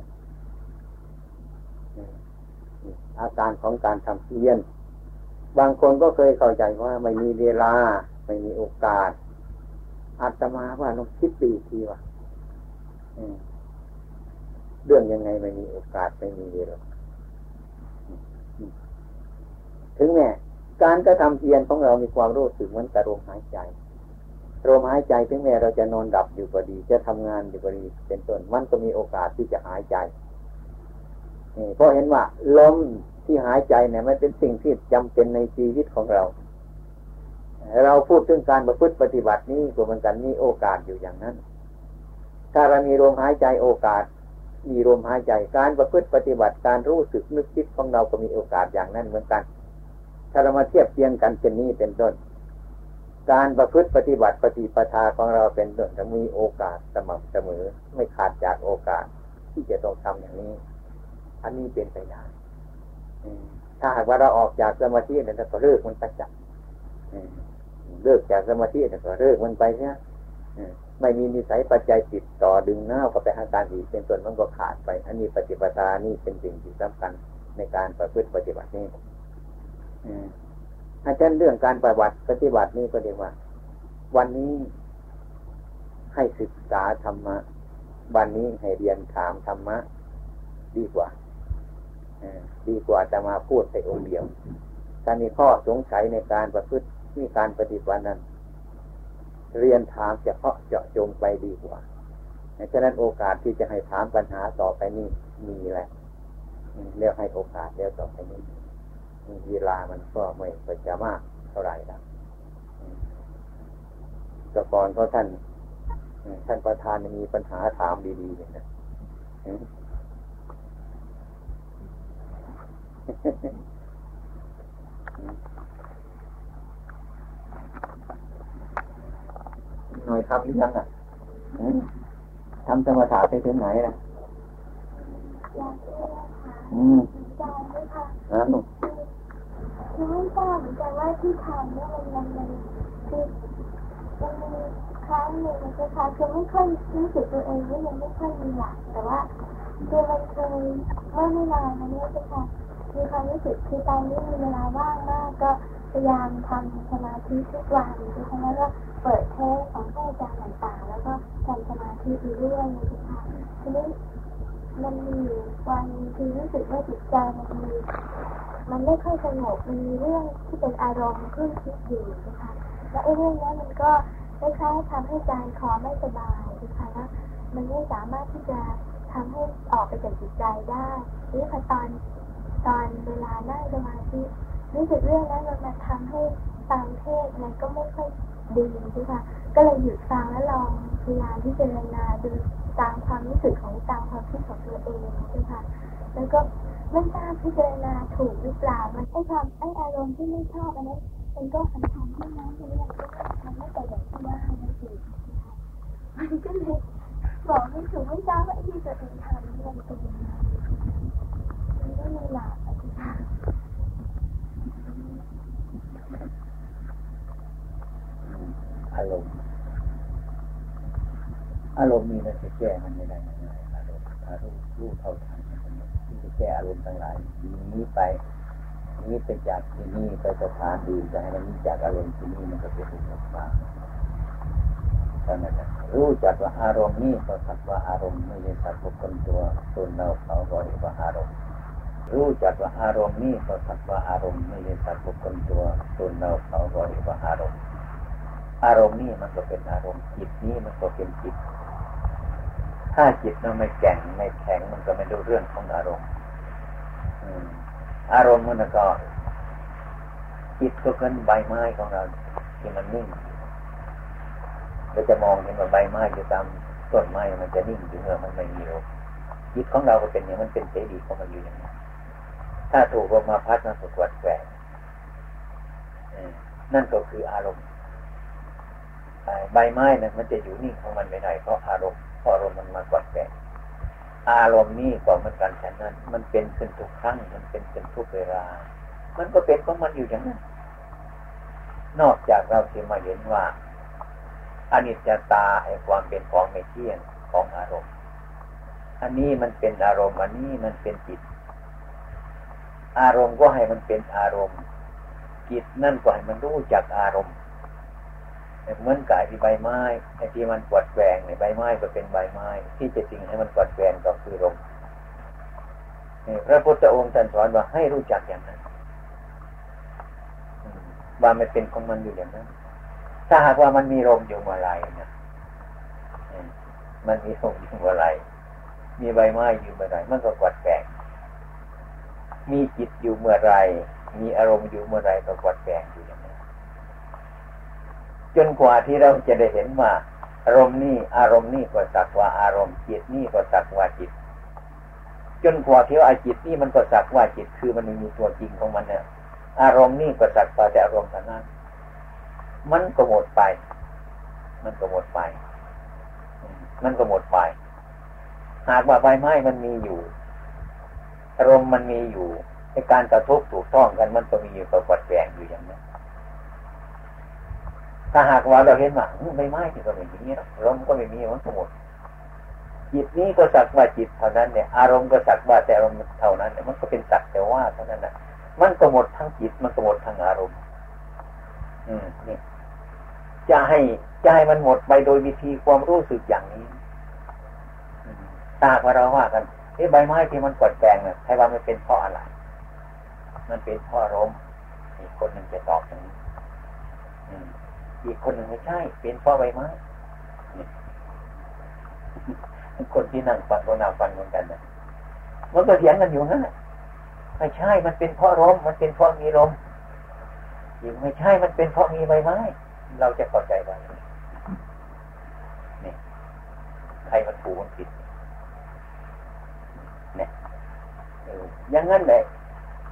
อาการของการทำเพียรบางคนก็เคยเข้าใจว่าไม่มีเวลา ไม่มีโอกาส อาตมาว่าลองคิดดีทีว่าเรื่องยังไงไม่มีโอกาสไม่มีเวลาถึงแม้การกระทำเพียรของเรามีความรู้สึกเหมือนกระลมหายใจลมหายใจถึงแม้เราจะนอนดับอยู่ก็ดี จะทำงานอยู่ก็ดี เป็นต้นมันก็มีโอกาสที่จะหายใจเพราะเห็นว่าลมที่หายใจเนี่ยมันเป็นสิ่งที่จำเป็นในชีวิตของเรา เราพูดถึงการประพฤติปฏิบัตินี้ก็เหมือนกันมีโอกาสอยู่อย่างนั้น ถ้าเรามีลมหายใจโอกาส มีลมหายใจการประพฤติปฏิบัติการรู้สึกนึกคิดของเราก็มีโอกาสอย่างนั้นเหมือนกัน ถ้าเรามาเทียบเทียงกันเป็นนี้เป็นต้น การประพฤติปฏิบัติปฏิปทาของเราเป็นต้นจะมีโอกาสสม่ำเสมอ ไม่ขาดจากโอกาสที่จะต้องทำอย่างนี้ อันนี้เป็นไปได้ถ้าหากว่าเราออกจากสมาธิเนี่ยก็เลิกมันไปจับ เลิกจากสมาธิเนี่ก็เลิกมันไปเนี่ยไม่มีนิสัยปัจจัยติดต่อดึงหน้าก็ไปหาการอีกเป็นส่วนมันก็ขาดไป อันนี้ปฏิปทานี่เป็นสิ่งที่สำคัญในการประพฤติปฏิบัตินี่อาจารย์เรื่องการปฏิบัติปฏิบัตินี่ก็เรียกว่า วันนี้ให้ศึกษาธรรมะ วันนี้ให้เรียนถามธรรมะ ดีกว่าดีกว่าจะมาพูดแต่องเดียวถ้ามีข้อสงสัยในการประพฤติ ที่การปฏิบัตินั้น เรียนถามเฉพาะเจาะจงไปดีกว่าฉะนั้นโอกาสที่จะให้ถามปัญหาต่อไปนี้มีแหละเรียกให้โอกาสแล้วต่อไปนี้เวลามันก็ไม่ค่อยจะมากเท่าไหร่แล้วแต่ก่อนก็ท่านท่านประธานมีปัญหาถามดีๆเนี่ยนะ หน่อยทำหรือยังอะทำสมถะไปถึงไหนล่ะอืมนะหนูคือไม่ทราบเหมือนกันว่าที่ทำเนี่ยมันมันมันคือมันมีครั้งหนึ่งนะคะคือไม่ค่อยรู้สึกตัวเองว่ายังไม่ค่อยมีหลักแต่ว่าคือมันเคยเมื่อไม่นานมานี้ค่ะมีความรู้สึกคือตอนนี้มีเวลาว่างมากก็พยายามทำสมาธิทุกวันนะคะแล้วก็เปิดเทปของท่านอาจารย์ต่างๆ แล้วก็ทำสมาธิไปเรื่อยนะคะทีนี้มันมีวันคือรู้สึกว่าจิตใจมันมีมันไม่ค่อยสงบมีเรื่องที่เป็นอารมณ์ขึ้นคิดอยู่นะคะแล้วไอ้เรื่องนี้มันก็คล้ายๆทำให้ใจคอไม่สบายนะคะแล้วมันไม่สามารถที่จะทำให้ออกไปจากจิตใจได้นี่พอตอนตอนเวลานั่งสมาธิรู้สึกเรื่องนั้นมันมาทำให้ฟังเทศมันก็ไม่ค่อย ดีใช่ไหมก็เลยหยุดฟังแล้วลองพยายามที่จะรณาดูตามความรู้สึกของตามความคิดของตัวเองใช่ไหมแล้วก็ไม่ทราบพิจารณาถูกหรือเปล่ามันไอ้ความไอ้อารมณ์ที่ไม่ชอบอันนั้นมันก็สำคัญที่นั้นเลยมันไม่ไปอย่างที่ว่านั่นเองมันก็เลยบอกไม่ถูกไม่ทราบว่าที่ตัวเองทำมันเป็นยังไงไม่มีหลัก อารมณ์ อารมณ์มีแล้วจะแก้มันไม่ได้ยังไงอารมณ์ถ้ารู้รู้เท่าทันมันที่จะแก้อารมณ์ต่างหลายนี้ไปนี้ไปจากที่นี่ไปสถานอื่นจะให้มันนี้จากอารมณ์ที่นี่มันก็เป็นอุปสรรคท่านนั้นรู้จักว่าอารมณ์นี้ก็สักว่าอารมณ์ไม่ใช่สักบุคคลตัวตนเราเขาบริว่าอารมณ์ รู้จักว่าอารมณ์นี้ก็สักว่าอารมณ์ไม่ใช่สักบุคคลตัวตนเราเขาบริว่าอารมณ์ อารมณ์นี้มันก็เป็นอารมณ์จิตนี้มันก็เป็นจิต ถ้าจิตมันไม่แข็งไม่แข็งมันก็ไม่รู้เรื่องของอารมณ์อารมณ์มันก็จิตก็เป็นใบไม้ของเราที่มันนิ่งเราจะมองเห็นว่าใบไม้อยู่ตามต้นไม้มันจะนิ่งอยู่เมื่อมันไม่มีลมจิตของเราก็เป็นอย่างมันเป็นเสรีของมันอยู่อย่างนี้ถ้าถูกลมมาพัดมันก็กวัดแกว่งนั่นก็คืออารมณ์ ใบไม้นะมันจะอยู่นิ่งของมันไม่ได้เพราะอารมณ์เพราะอารมณ์มันมากดแกว่งอารมณ์นี้ก็เหมือนกันฉะนั้น มันเป็นขึ้นทุกครั้ง มันเป็นขึ้นทุกเวลา มันก็เป็นของมันอยู่อย่างนั้นนอกจากเราที่มาเห็นว่าอนิจจตาไอ้ความเป็นของไม่เที่ยงของอารมณ์ อันนี้มันเป็นอารมณ์อันนี้มันเป็นจิต อารมณ์ก็ให้มันเป็นอารมณ์จิตนั่นก็ให้มันรู้จักอารมณ์ เหมือนกายที่ใบไม้ไอ้ที่มันกวดแกงในใบไม้ก็เป็นใบไม้ ที่จะจริงให้มันกวดแกงก็คือลมพระพุทธองค์ท่านสอนว่าให้รู้จักอย่างนั้นว่ามันเป็นของมันอยู่อย่างนั้น ถ้าหากว่ามันมีลมอยู่เมื่อไรนะมันมีลมอยู่เมื่อไรมีใบไม้อยู่เมื่อไรมันก็กวดแกงมีจิตอยู่เมื่อไรมีอารมณ์อยู่เมื่อไรก็กวดแกงอยู่ จนกว่าที่เราจะได้เห็นว่า อารมณ์นี่อารมณ์นี่ก็สักว่าอารมณ์จิตนี่ก็สักว่าจิต จนกว่าที่ว่าจิตนี่มันก็สักว่าจิต คือมันมีตัวจริงของมันเนี่ยอารมณ์นี่ก็สักแต่อารมณ์เท่านั้นมันก็หมดไป มันก็หมดไป มันก็หมดไป หากว่าใบไม้มันมีอยู่อารมณ์มันมีอยู่ในการกระทบถูกต้องกันมันก็มีอยู่กับวัดแปลงอยู่อย่างนั้น ถ้าหากว่าเราเห็นว่าใบไม้ที่ก็ไม่มีลมก็ไม่มีมันก็หมดจิตนี้ก็สักว่าจิตเท่านั้นเนี่ยอารมณ์ก็สักว่าแต่อารมณ์เท่านั้นเนี่ยมันก็เป็นสักแต่ว่าเท่านั้นนะมันก็หมดทั้งจิตมันก็หมดทั้งอารมณ์ อืมนี่จะให้จะให้มันหมดไปโดยวิธีความรู้สึกอย่างนี้ตาว่าเราว่ากันไอ้ใบไม้ที่มันกดแปลงเนี่ยใครว่ามันเป็นเพราะอะไร มันเป็นเพราะอารมณ์อีกคนหนึ่งจะตอบอย่างนี้ อีกคนหนึ่งไม่ใช่ เป็นเพราะใบไม้คนที่นั่งฟังก็นั่งฟังเหมือนกันนะมันก็เถียงกันอยู่นั่นแหละไม่ใช่ มันเป็นเพราะลมมันเป็นเพราะมีลมยิ่งไม่ใช่ มันเป็นเพราะมีใบไม้ เราจะเข้าใจว่านี่ใครมันถูกมันผิดเนี่ยอย่างนั้นแหละ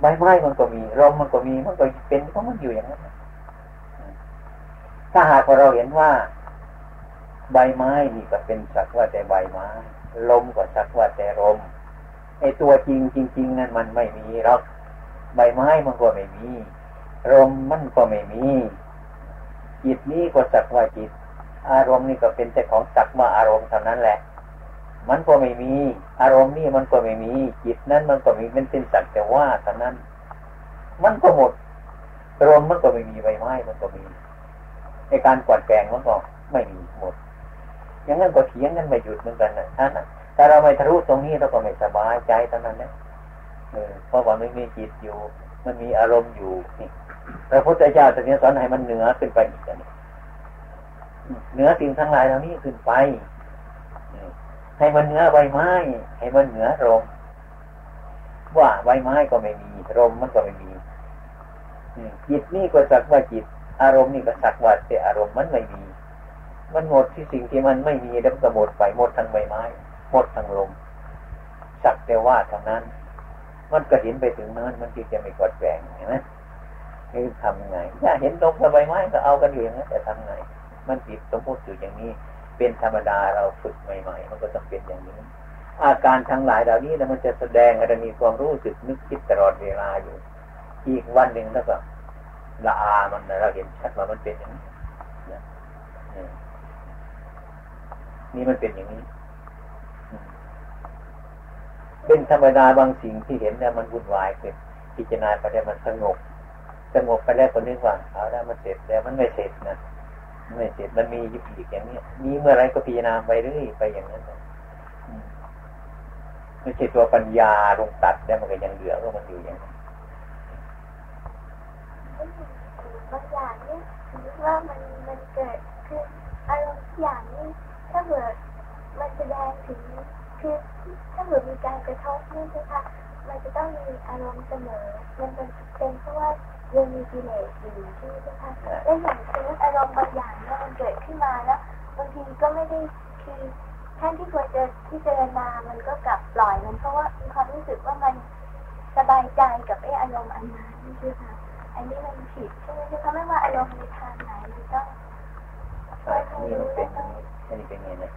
ใบไม้มันก็มีลมมันก็มีมันก็เป็นเพราะมันอยู่อย่างนั้น ถ้าหากว่าเราเห็นว่า ใบไม้นี่ก็เป็นสักว่าแต่ใบไม้ ลมก็สักว่าแต่ลมไอตัวจริงจริง ๆ นั้นมันไม่มีหรอกใบไม้มันก็ไม่มีลมมันก็ไม่มี จิตนี้ก็สักว่าจิต อารมณ์นี่ก็เป็นแต่ของสักว่าอารมณ์เท่านั้นแหละ มันก็ไม่มี อารมณ์นี่มันก็ไม่มี จิตนั้นมันก็มีมันเป็นสักแต่ว่าเท่านั้น มันก็หมดลมมันก็ไม่มีใบไม้มันก็มี ในการกวาดแปลงมันก็ไม่มีหมด อย่างนั้นก็เถียงกันไม่หยุดเหมือนกันนะท่านนะถ้าเราไม่ทะลุตรงนี้เราก็ไม่สบายใจเท่านั้นนะเพราะว่าไม่มีจิตอยู่ มันมีอารมณ์อยู่นี่พระพุทธเจ้าตรัสสอนให้มันเหนือขึ้นไปอีกนี่เหนือสิ่งทั้งหลายเหล่านี้ขึ้นไปให้มันเหนือใบไม้ ให้มันเหนือลมว่าใบไม้ก็ไม่มีลมมันก็ไม่มีจิตนี่ก็สักว่าจิต อารมณ์นี่ก็สักว่าแต่อารมณ์มันไม่มี มันหมดที่สิ่งที่มันไม่มีแล้วก็หมดไปหมดทั้งใบไม้หมดทั้งลมสักแต่ว่าทั้งนั้น มันก็เห็นไปถึงนั้นมันจึงจะไม่กดแปลงเห็นไหมคือทำไงถ้าเห็นลมกับใบไม้ก็เอากันอยู่อย่างนั้นแต่ทำไง มันผิดสมมติอยู่อย่างนี้ เป็นธรรมดาเราฝึกใหม่ๆ มันก็ต้องเป็นอย่างนี้ อาการทั้งหลายเหล่านี้แล้วมันจะแสดงให้เรมีความรู้สึกนึกคิดตลอดเวลาอยู่ อีกวันหนึ่งแล้วก็ ละอามันเราเห็นชัดว่ามันเป็นอย่างนี้นี่มันเป็นอย่างนี้ เป็นธรรมดาบางสิ่งที่เห็นเนี่ยมันวุ่นวายเกิดพิจารณาไปได้วมันสงบสงบไปได้คนนึกว่าเอาได้วมันเสร็จแล้วมันไม่เสร็จนะไม่เสร็จมันมียุบอีกอย่างนี้มีเมื่อไรก็พิจารณาไปเรื่อยไปอย่างนั้นไม่ใช่ตัวปัญญาลงตัดได้มันก็ยังเหลือก็มันอยู่อย่างนั้น บางอย่างนี่ถือว่ามันมันเกิดคืออารมณ์อย่างนี้ถ้าเกิดมันแสดงถึงคือถ้าเกิดมีการกระทบนี่ใช่ไหมคะมันจะต้องมีอารมณ์เสมอ มันเป็นเป็นเพราะว่ายังมีกิเลสอยู่ใช่ไหมคะและอย่างเช่นอารมณ์บางอย่างเนี่ยมันเกิดขึ้นมาแล้วบางทีก็ไม่ได้คือแทนที่ควรจะพิจารณามันก็กลับปล่อยมันเพราะว่ามีความรู้สึกว่ามันสบายใจกับไอ้อารมณ์อันนั้นใช่ไหมคะ อันนี้มันผิดใช่ไหมคะไม่ว่าอารมณ์ในทางไหนมันต้องนี่มันเป็นอันนี้เป็นไงเนะ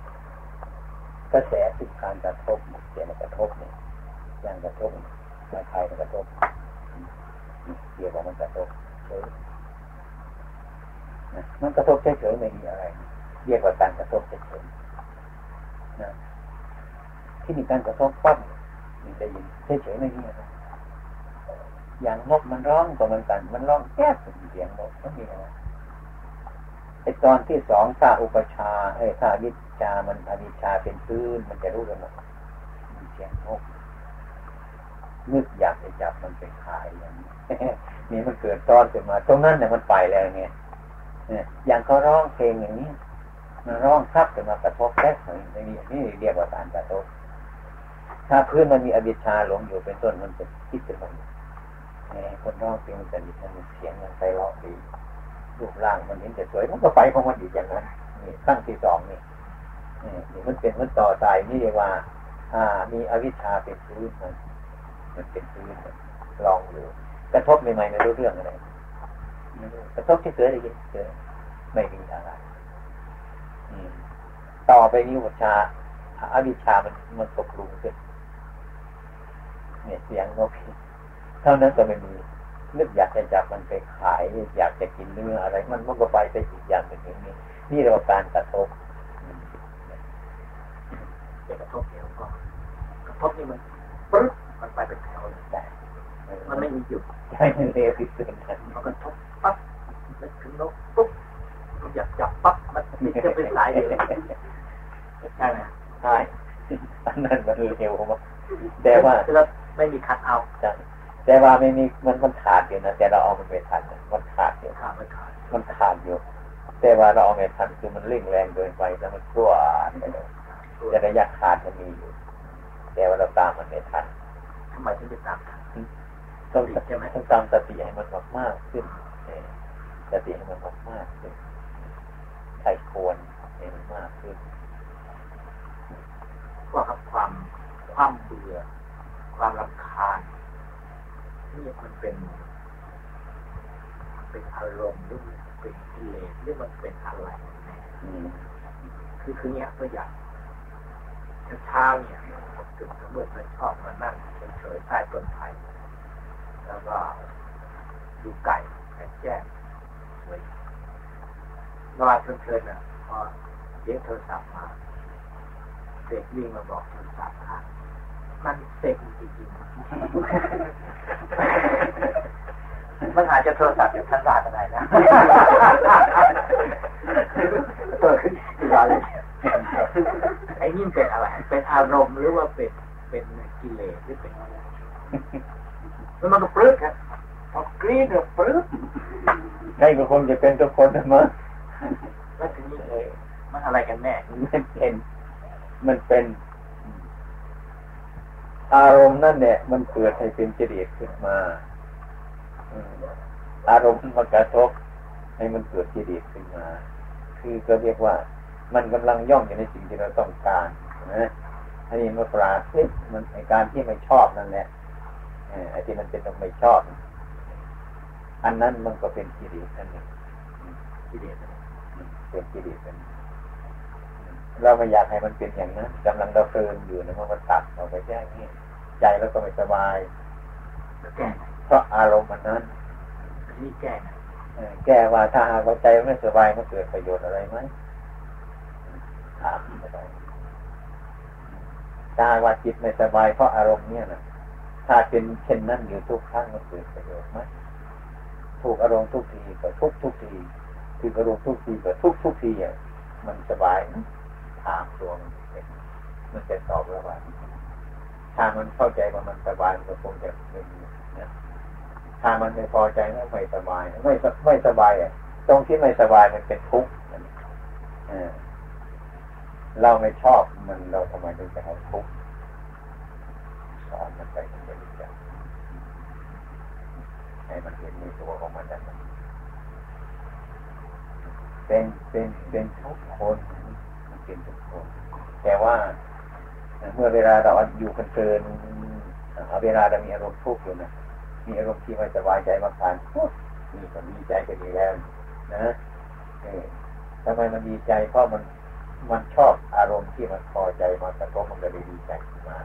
กระแสติดการกระทบเสียงกระทบเนี่ยอย่างกระทบใครใครกระทบเกี่ยวกับมันกระทบเฉยนะมันกระทบเฉยๆไม่มีอะไรเรียกว่าการกระทบเฉยๆนะที่มีการกระทบปั๊บมันจะยินเฉยๆไม่มีอะไร อย่างนกมันร้องก็เหมือนกัน มันร้องแก๊เสียงนกไม่มีอะไรไอตอนที่สองถ้าอุปชาไอ้ถ้าวิชามันอวิชาเป็นพื้น มันจะรู้กันว่ามีเสียงนกนึกอยากจะจับมันไปขายอย่างนี้นี่มันเกิดตอนขึ้นมา ตรงนั้นเนี่ยมันไปแล้วไงเนี่ยอย่างเขาร้องเพลงอย่างนี้มันร้องทับขึ้นมากระทบแค่ไหนนี่นี่เรียกว่าการกระทบถ้าพื้นมันมีอวิชชาหลงอยู่เป็นต้นมันจะคิดขึ้นมา คนร้องเพลงมันจะดีมันเสียงมันไปร้องดีรูปร่างมันเห็นจะสวยมันก็ไปของมันอยู่อย่างนั้นนี่ขั้นที่สองนี่นี่มันเป็นมันต่อสายนี่เรียกว่า อ่า มีอวิชชาเป็นพื้นมันมันเป็นพื้นลองดูกระทบใหม่ๆไม่รู้เรื่องอะไรกระทบที่เสือได้ยินเสือไม่มีอะไรต่อไปนี้วิชาอวิชามันมันตกลุงขึ้นเนี่ยเสียงนก เท่านั้นก็ไม่มีนึกอยากจะจับมันไปขายอยากจะกินเนื้ออะไร มันมันก็ไปไปอีกอย่างหนึ่งอย่างนี้ นี่เรียกว่าการกระทบจะกระทบเดียวก็กระทบนี่มันปึ๊บมันไปเป็นแถวแต่มันไม่มีหยุดใช่มันเร็วที่สุดมันกระทบปั๊บนึกถึงนกปุ๊บมันอยากจับปั๊บมันจะเป็นสายเลยใช่ไหมใช่อันนั้นมันเร็วมากแต่ว่าไม่มีคัดเอาใช่ แต่ว่าไม่มีมันมันขาดอยู่นะแต่เราเอามันไม่ทันมันขาดอยู่ขาดมันขาดมันขาดอยู่ แต่ว่าเราเอาไม่ทันคือมันเร่งแรงเกินไปแล้วมันกลัวไปเลยแต่ระยะขาดมันมีอยู่ แต่ว่าเราตามมันไม่ทันทำไมถึงจะตามทันต้องต้องตามสติให้มันมากมากขึ้นสติให้มันมากมากขึ้นใครควรให้มันมากขึ้นก็ครับความความเบื่อความรำคาญ นี่มันเป็น เป็นอารมณ์หรือเป็นกิเลสหรือมันเป็นอะไรคือคือเนี้ยตัวอย่างเช้าเนี่ยตื่นเมื่อมันชอบมานั่งเฉยๆใต้ต้นไผ่แล้วก็ดูไก่แก่แจ้งสวยนอนเพลินๆอะพอเสียงโทรศัพท์มา เด็กวิ่งมาบอกโทรศัพท์ค่ะ มันเซ็งจริงๆมันอาจจะโทรศัพท์จากท่านราก็ได้นะเอออะไรไอ้นี่เป็นอะไร เป็นอารมณ์หรือว่าเป็นเป็นกิเลสหรือเป็นอะไรแล้วมันก็ปลื้มครับพอกรีดก็ปลื้มใช่ก็คงจะเป็นทุกคนนะมั้งแล้วทีนี้มันอะไรกันแน่ มันเป็น มันเป็น อารมณ์นั่นเนี่ยมันเกิดให้เป็นจริตขึ้นมาอารมณ์มันกระทบให้มันเกิดจริตขึ้นมา คือก็เรียกว่า มันกำลังย่องอยู่ในสิ่งที่เราต้องการนะอันนี้มันปราศิมันในการที่ไม่ชอบนั่นแหละไอ้ที่มันเป็นต้องไม่ชอบ อันนั้นมันก็เป็นกิเลสอันหนึ่งกิเลสเป็นกิเลสเป็นเราไม่อยากให้มันเป็นอย่างนั้นกำลังเราเพลินอยู่นะมันตัดออกไปแค่นี้ ใจแล้วก็ไม่สบายเพราะอารมณ์มันนั้นนี่แก้แก้ว่าถ้าหากว่าใจไม่สบายมันเกิดประโยชน์อะไรไหมถามไม่ได้ถ้าว่าจิตไม่สบายเพราะอารมณ์เนี่ยนะถ้าเป็นเช่นนั้นอยู่ทุกครั้งมันเกิดประโยชน์ไหมถูกอารมณ์ทุกทีก็ทุกทุกทีถูกอารมณ์ทุกทีก็ทุกทุกทีอะมันสบายนะถามตัวมันมันจะตอบแล้วว่า ถ้ามันเข้าใจว่ามันสบายมันคงจะไม่มีนะถ้ามันไม่พอใจแล้วไม่สบาย ไม่ไม่สบายอะตรงที่ไม่สบายมันเป็นทุกข์เราไม่ชอบมันเราทำไมถึงจะให้ทุกข์สอนมันไปมันจะรู้จักให้มันเห็นในตัวของมันนะเป็นเป็นเป็นทุกคน มันเป็นทุกคน แต่ว่า เมื่อเวลาเราอยู่คนเกินเอาเวลาเรามีอารมณ์ทุกข์อยู่นะมีอารมณ์ที่ไม่สบายใจมาผ่านนี่ก็ดีใจก็ดีแล้วนะทำไมมันดีใจเพราะมันมันชอบอารมณ์ที่มันพอใจมันแต่ก็มันก็เลยดีใจมา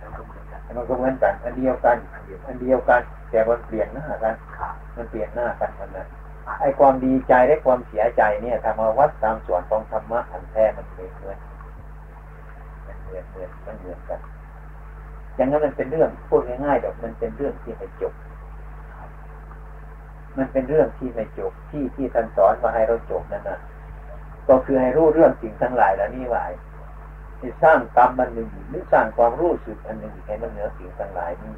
มันก็เหมือนกันมันก็เหมือนกันอันเดียวกันอันเดียวกัน แต่มันเปลี่ยนหน้ากันมันเปลี่ยนหน้ากันมันนะไอ้ความดีใจและความเสียใจเนี่ยถ้ามาวัดตามส่วนของธรรมะอันแท้มันเหมือน เหมือนมันเหมือนเหมือนมันเหมือนกันอย่างนั้นมันเป็นเรื่องพูดง่ายๆแบบมันเป็นเรื่องที่ไม่จบ มันเป็นเรื่องที่ไม่จบที่ที่ท่านสอนมาให้เราจบนั่นน่ะ ก็คือให้รู้เรื่องสิ่งทั้งหลายแล้วนี่ว่าที่สร้างกรรมมันหนึ่งหรือสร้างความรู้สึกอันหนึ่งให้มันเหนือสิ่งทั้งหลายนี้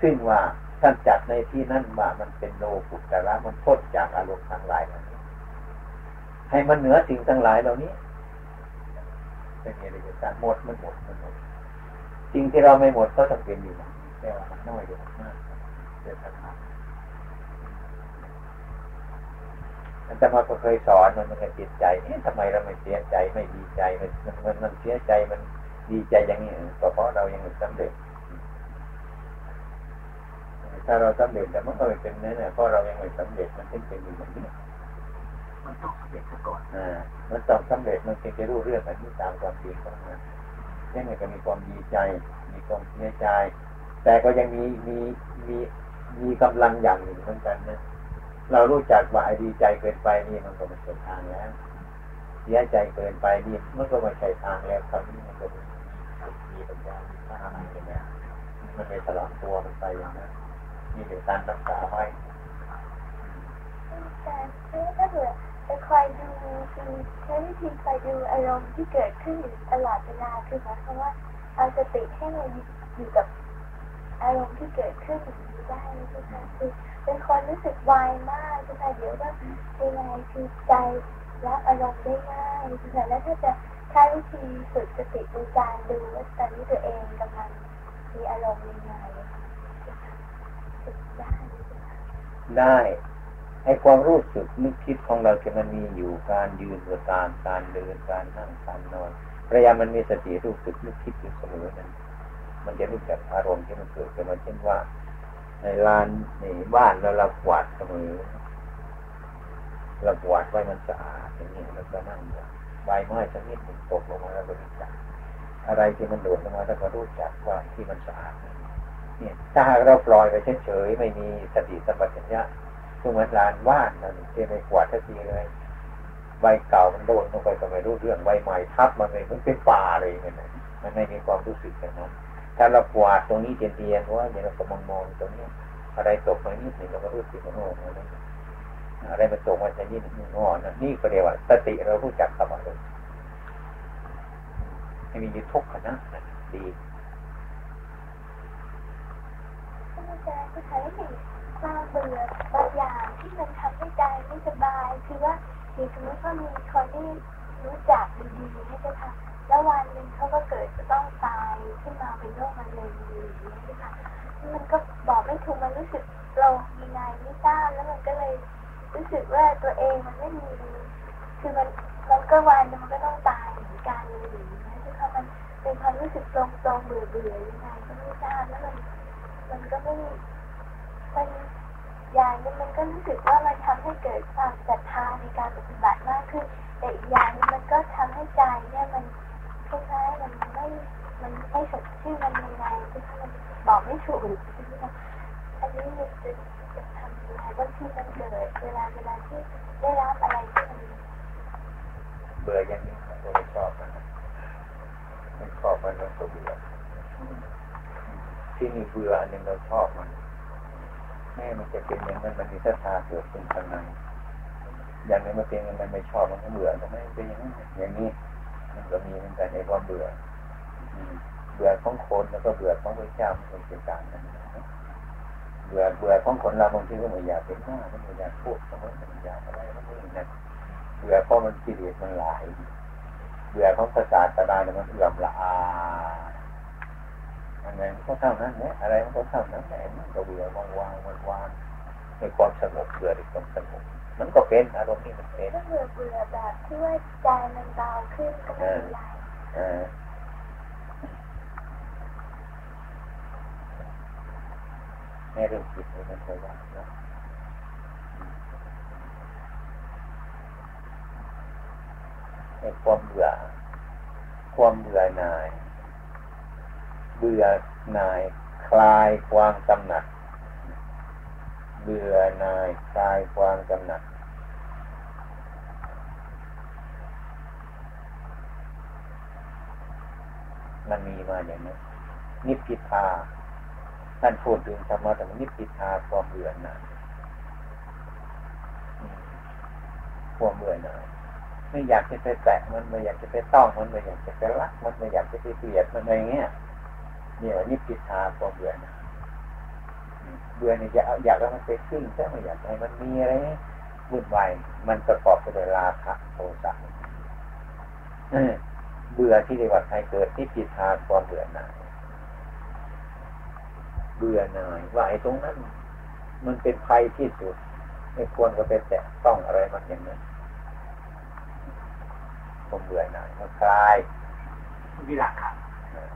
ซึ่งว่าท่านจัดในที่นั่นว่ามันเป็นโลกุตระมันพ้นจากอารมณ์ทั้งหลายเหล่านี้ให้มันเหนือสิ่งทั้งหลายเหล่านี้ เป็นอะไรกันหมดมันหมดมันหมดสิ่งที่เราไม่หมดก็ต้องเป็นอยู่แต่ว่ามันน้อยอยู่มากเดือดร้อนอาจารย์ก็เคยสอนมันมันก็จิตใจนี่ทำไมเราไม่เสียใจไม่ดีใจมันมันมันเสียใจมันดีใจอย่างนี้ก็เพราะเรายังไม่สำเร็จถ้าเราสำเร็จแต่มันก็ไม่เป็นเนั่นเพราะเรายังไม่สำเร็จมันถึงเป็นอยู่แบบนี้ มันต้องสำเร็จก่อนอ่ามันต้องสำเร็จมันจึงจะรู้เรื่องแบบนี้ตามความจริงของมันนี่มันก็มีความดีใจ มีความเสียใจ แต่ก็ยังมีมีมีมีกำลังอย่างหนึ่งเหมือนกันนะเรารู้จักว่าไอ้ดีใจเกินไปนี่มันก็ไม่ใช่ทางแล้วเสียใจเกินไปนี่มันก็ไม่ใช่ทางแล้วคราวนี้มันก็มีปัญญามีพระอะไรเนี่ยมันไม่ตลอดตัวมันไปอย่างนั้นนี่เป็นการรักษาไว้แต่ถ้าเกิด จะคอยดูคือใช้วิธีคอยดูอารมณ์ที่เกิดขึ้นอยู่ตลอดเวลาคือหมายความว่าเอาสติให้มันอยู่กับอารมณ์ที่เกิดขึ้นอย่างนี้ได้ใช่ไหมคือเป็นคนรู้สึกวายมากใช่ไหมเดี๋ยวก็เป็นไงคือใจรับอารมณ์ได้ง่ายใช่ไหมแล้วถ้าจะใช้วิธีฝึกสติดูการดูว่าตอนนี้ตัวเองกำลังมีอารมณ์ยังไงได้ ได้ไอ้ความรู้สึกนึกคิดของเราจะมันมีอยู่การยืนก็ตามการเดินการนั่งการนอนพยายามมันมีสติรู้สึกนึกคิดอยู่เสมอนั้น มันจะรู้จักอารมณ์ที่มันเกิดขึ้นมาเช่นว่า ในลานในบ้านเราเรากวาดเสมอเรากวาดไว้มันสะอาดอย่างนี้แล้วก็นั่งใบไม้ชนิดหนึ่งตกลงมาแล้วรู้จักอะไรที่มันโดดลงมาแล้วก็รู้จักว่าที่มันสะอาดเนี่ยถ้าหากเราปล่อยไปเฉยๆไม่มีสติสัมปชัญญะ ก็เหมือนลานว่านนั่นที่ไม่กวาดทันทีเลยใบเก่ามันโดนลงไปก็ไม่รู้เรื่องใบใหม่ทับมันเลยมันเป็นป่าเลยมันมันไม่มีความรู้สึกอย่างนั้นถ้าเรากวาดตรงนี้เตียนเตียนว่าอย่างเราก็มองมองตรงนี้อะไรตกมานิดหนึ่งเราก็รู้สึกว่าโอ้โหอะไรมันตกมาจากนี่หนึ่งอ๋อนี่ก็เรียกว่าสติเรารู้จักกับอะไรให้มีทุกข์นะดี ก็ใช้ความเบื่อบางอย่างที่มันทำให้ใจไม่สบาย คือว่าอย่างสมมติว่ามีคนที่รู้จักดีๆให้จะทำแล้ววันหนึ่งเขาก็เกิดจะต้องตายขึ้นมาเป็นโรคมะเร็งอย่างนี้ใช่ไหมมันก็บอกไม่ถูกมันรู้สึกเรามีนายไม่ทราบแล้วมันก็เลยรู้สึกว่าตัวเองมันไม่มี คือมันมันก็วันมันก็ต้องตายเหมือนกันอะไรอย่างนี้ใช่ไหมมันเป็นความรู้สึกตรงๆเบื่อๆยังไงก็ไม่ทราบแล้วมันมันก็ไม่ มันอย่างนึงมันก็รู้สึกว่ามันทำให้เกิดความศรัทธาในการปฏิบัติมากขึ้น แต่อีกอย่างนึงมันก็ทำให้ใจเนี่ยมันคล้ายๆมันไม่มันไม่สดชื่นมันยังไงคือมันบอกไม่ถูกอันนี้มันจะจะทำยังไงบางทีมันเกิดเวลาเวลาที่ได้รับอะไรที่มันเบื่ออย่างนี้มันก็ไม่ชอบมันไม่ชอบมันก็เบื่อที่นี่เบื่ออันนึงเราชอบมัน แม่มันจะเป็นอย่างนั้นมันมีศรัทธาเกิดขึ้นข้างในอย่างนี้มันเป็นมันไม่ชอบมันก็เบื่อทำไมเป็นอย่างนั้อย่างนี้มันก็มีเหมือนกันในความเบื่อเบื่อของคนแล้วก็เบื่อของพระเจ้ามันเป็นการนั้นเบื่อเบื่อของคนเราบางทีก็ไม่อยากเป็นหน้าไม่อยากพูดไม่อยากอะไรไม่นั่นเบื่อเพราะมันกิเลสมันหลายเบื่อของภาษาตะดาเนี่ยมันเอื่อมละอา อันนั้นก็เท่านั้นเนี่ยอะไรมันก็เท่านั้นแหละมันก็เบื่อวางวางวางในความสงบเบื่อในความสงบมันก็เป็นอารมณ์นี้มันเป็นก็เบื่อเบื่อแบบที่ว่าใจมันเบาขึ้นก็ไม่เป็นไรในเรื่องจิตมันเคยว่านะในความเบื่อ ความเบื่อหน่ายเบื่อหน่ายคลายความกำหนัด เบื่อหน่ายคลายความกำหนัดมันมีมาอย่างนี้นิพพิทาท่านพูดถึงธรรมะแต่มันนิพพิทาความเบื่อหน่ายความเบื่อหน่ายไม่อยากจะไปแตะมันไม่อยากจะไปต้องมันไม่อยากจะไปรักมันไม่อยากจะไปเกลียดมันอะไรเงี้ย เนี่ยนิพพิทาความเบื่อหน่ายเบื่อเนี่ยอยากอยากให้มันไปขึ้นแต่ไม่อยากให้มันมีอะไรวุ่นวายมันประกอบไปด้วยราคะโทสะเบื่อที่เรียกว่าใครเกิดนิพพิทาความเบื่อหน่ายเบื่อหน่ายว่าไอ้ตรงนั้นมันเป็นภัยที่สุด ไม่ควรก็ไปแตะต้องอะไรมันอย่างนั้นผมเบื่อหน่ายมันคลายวิราคะ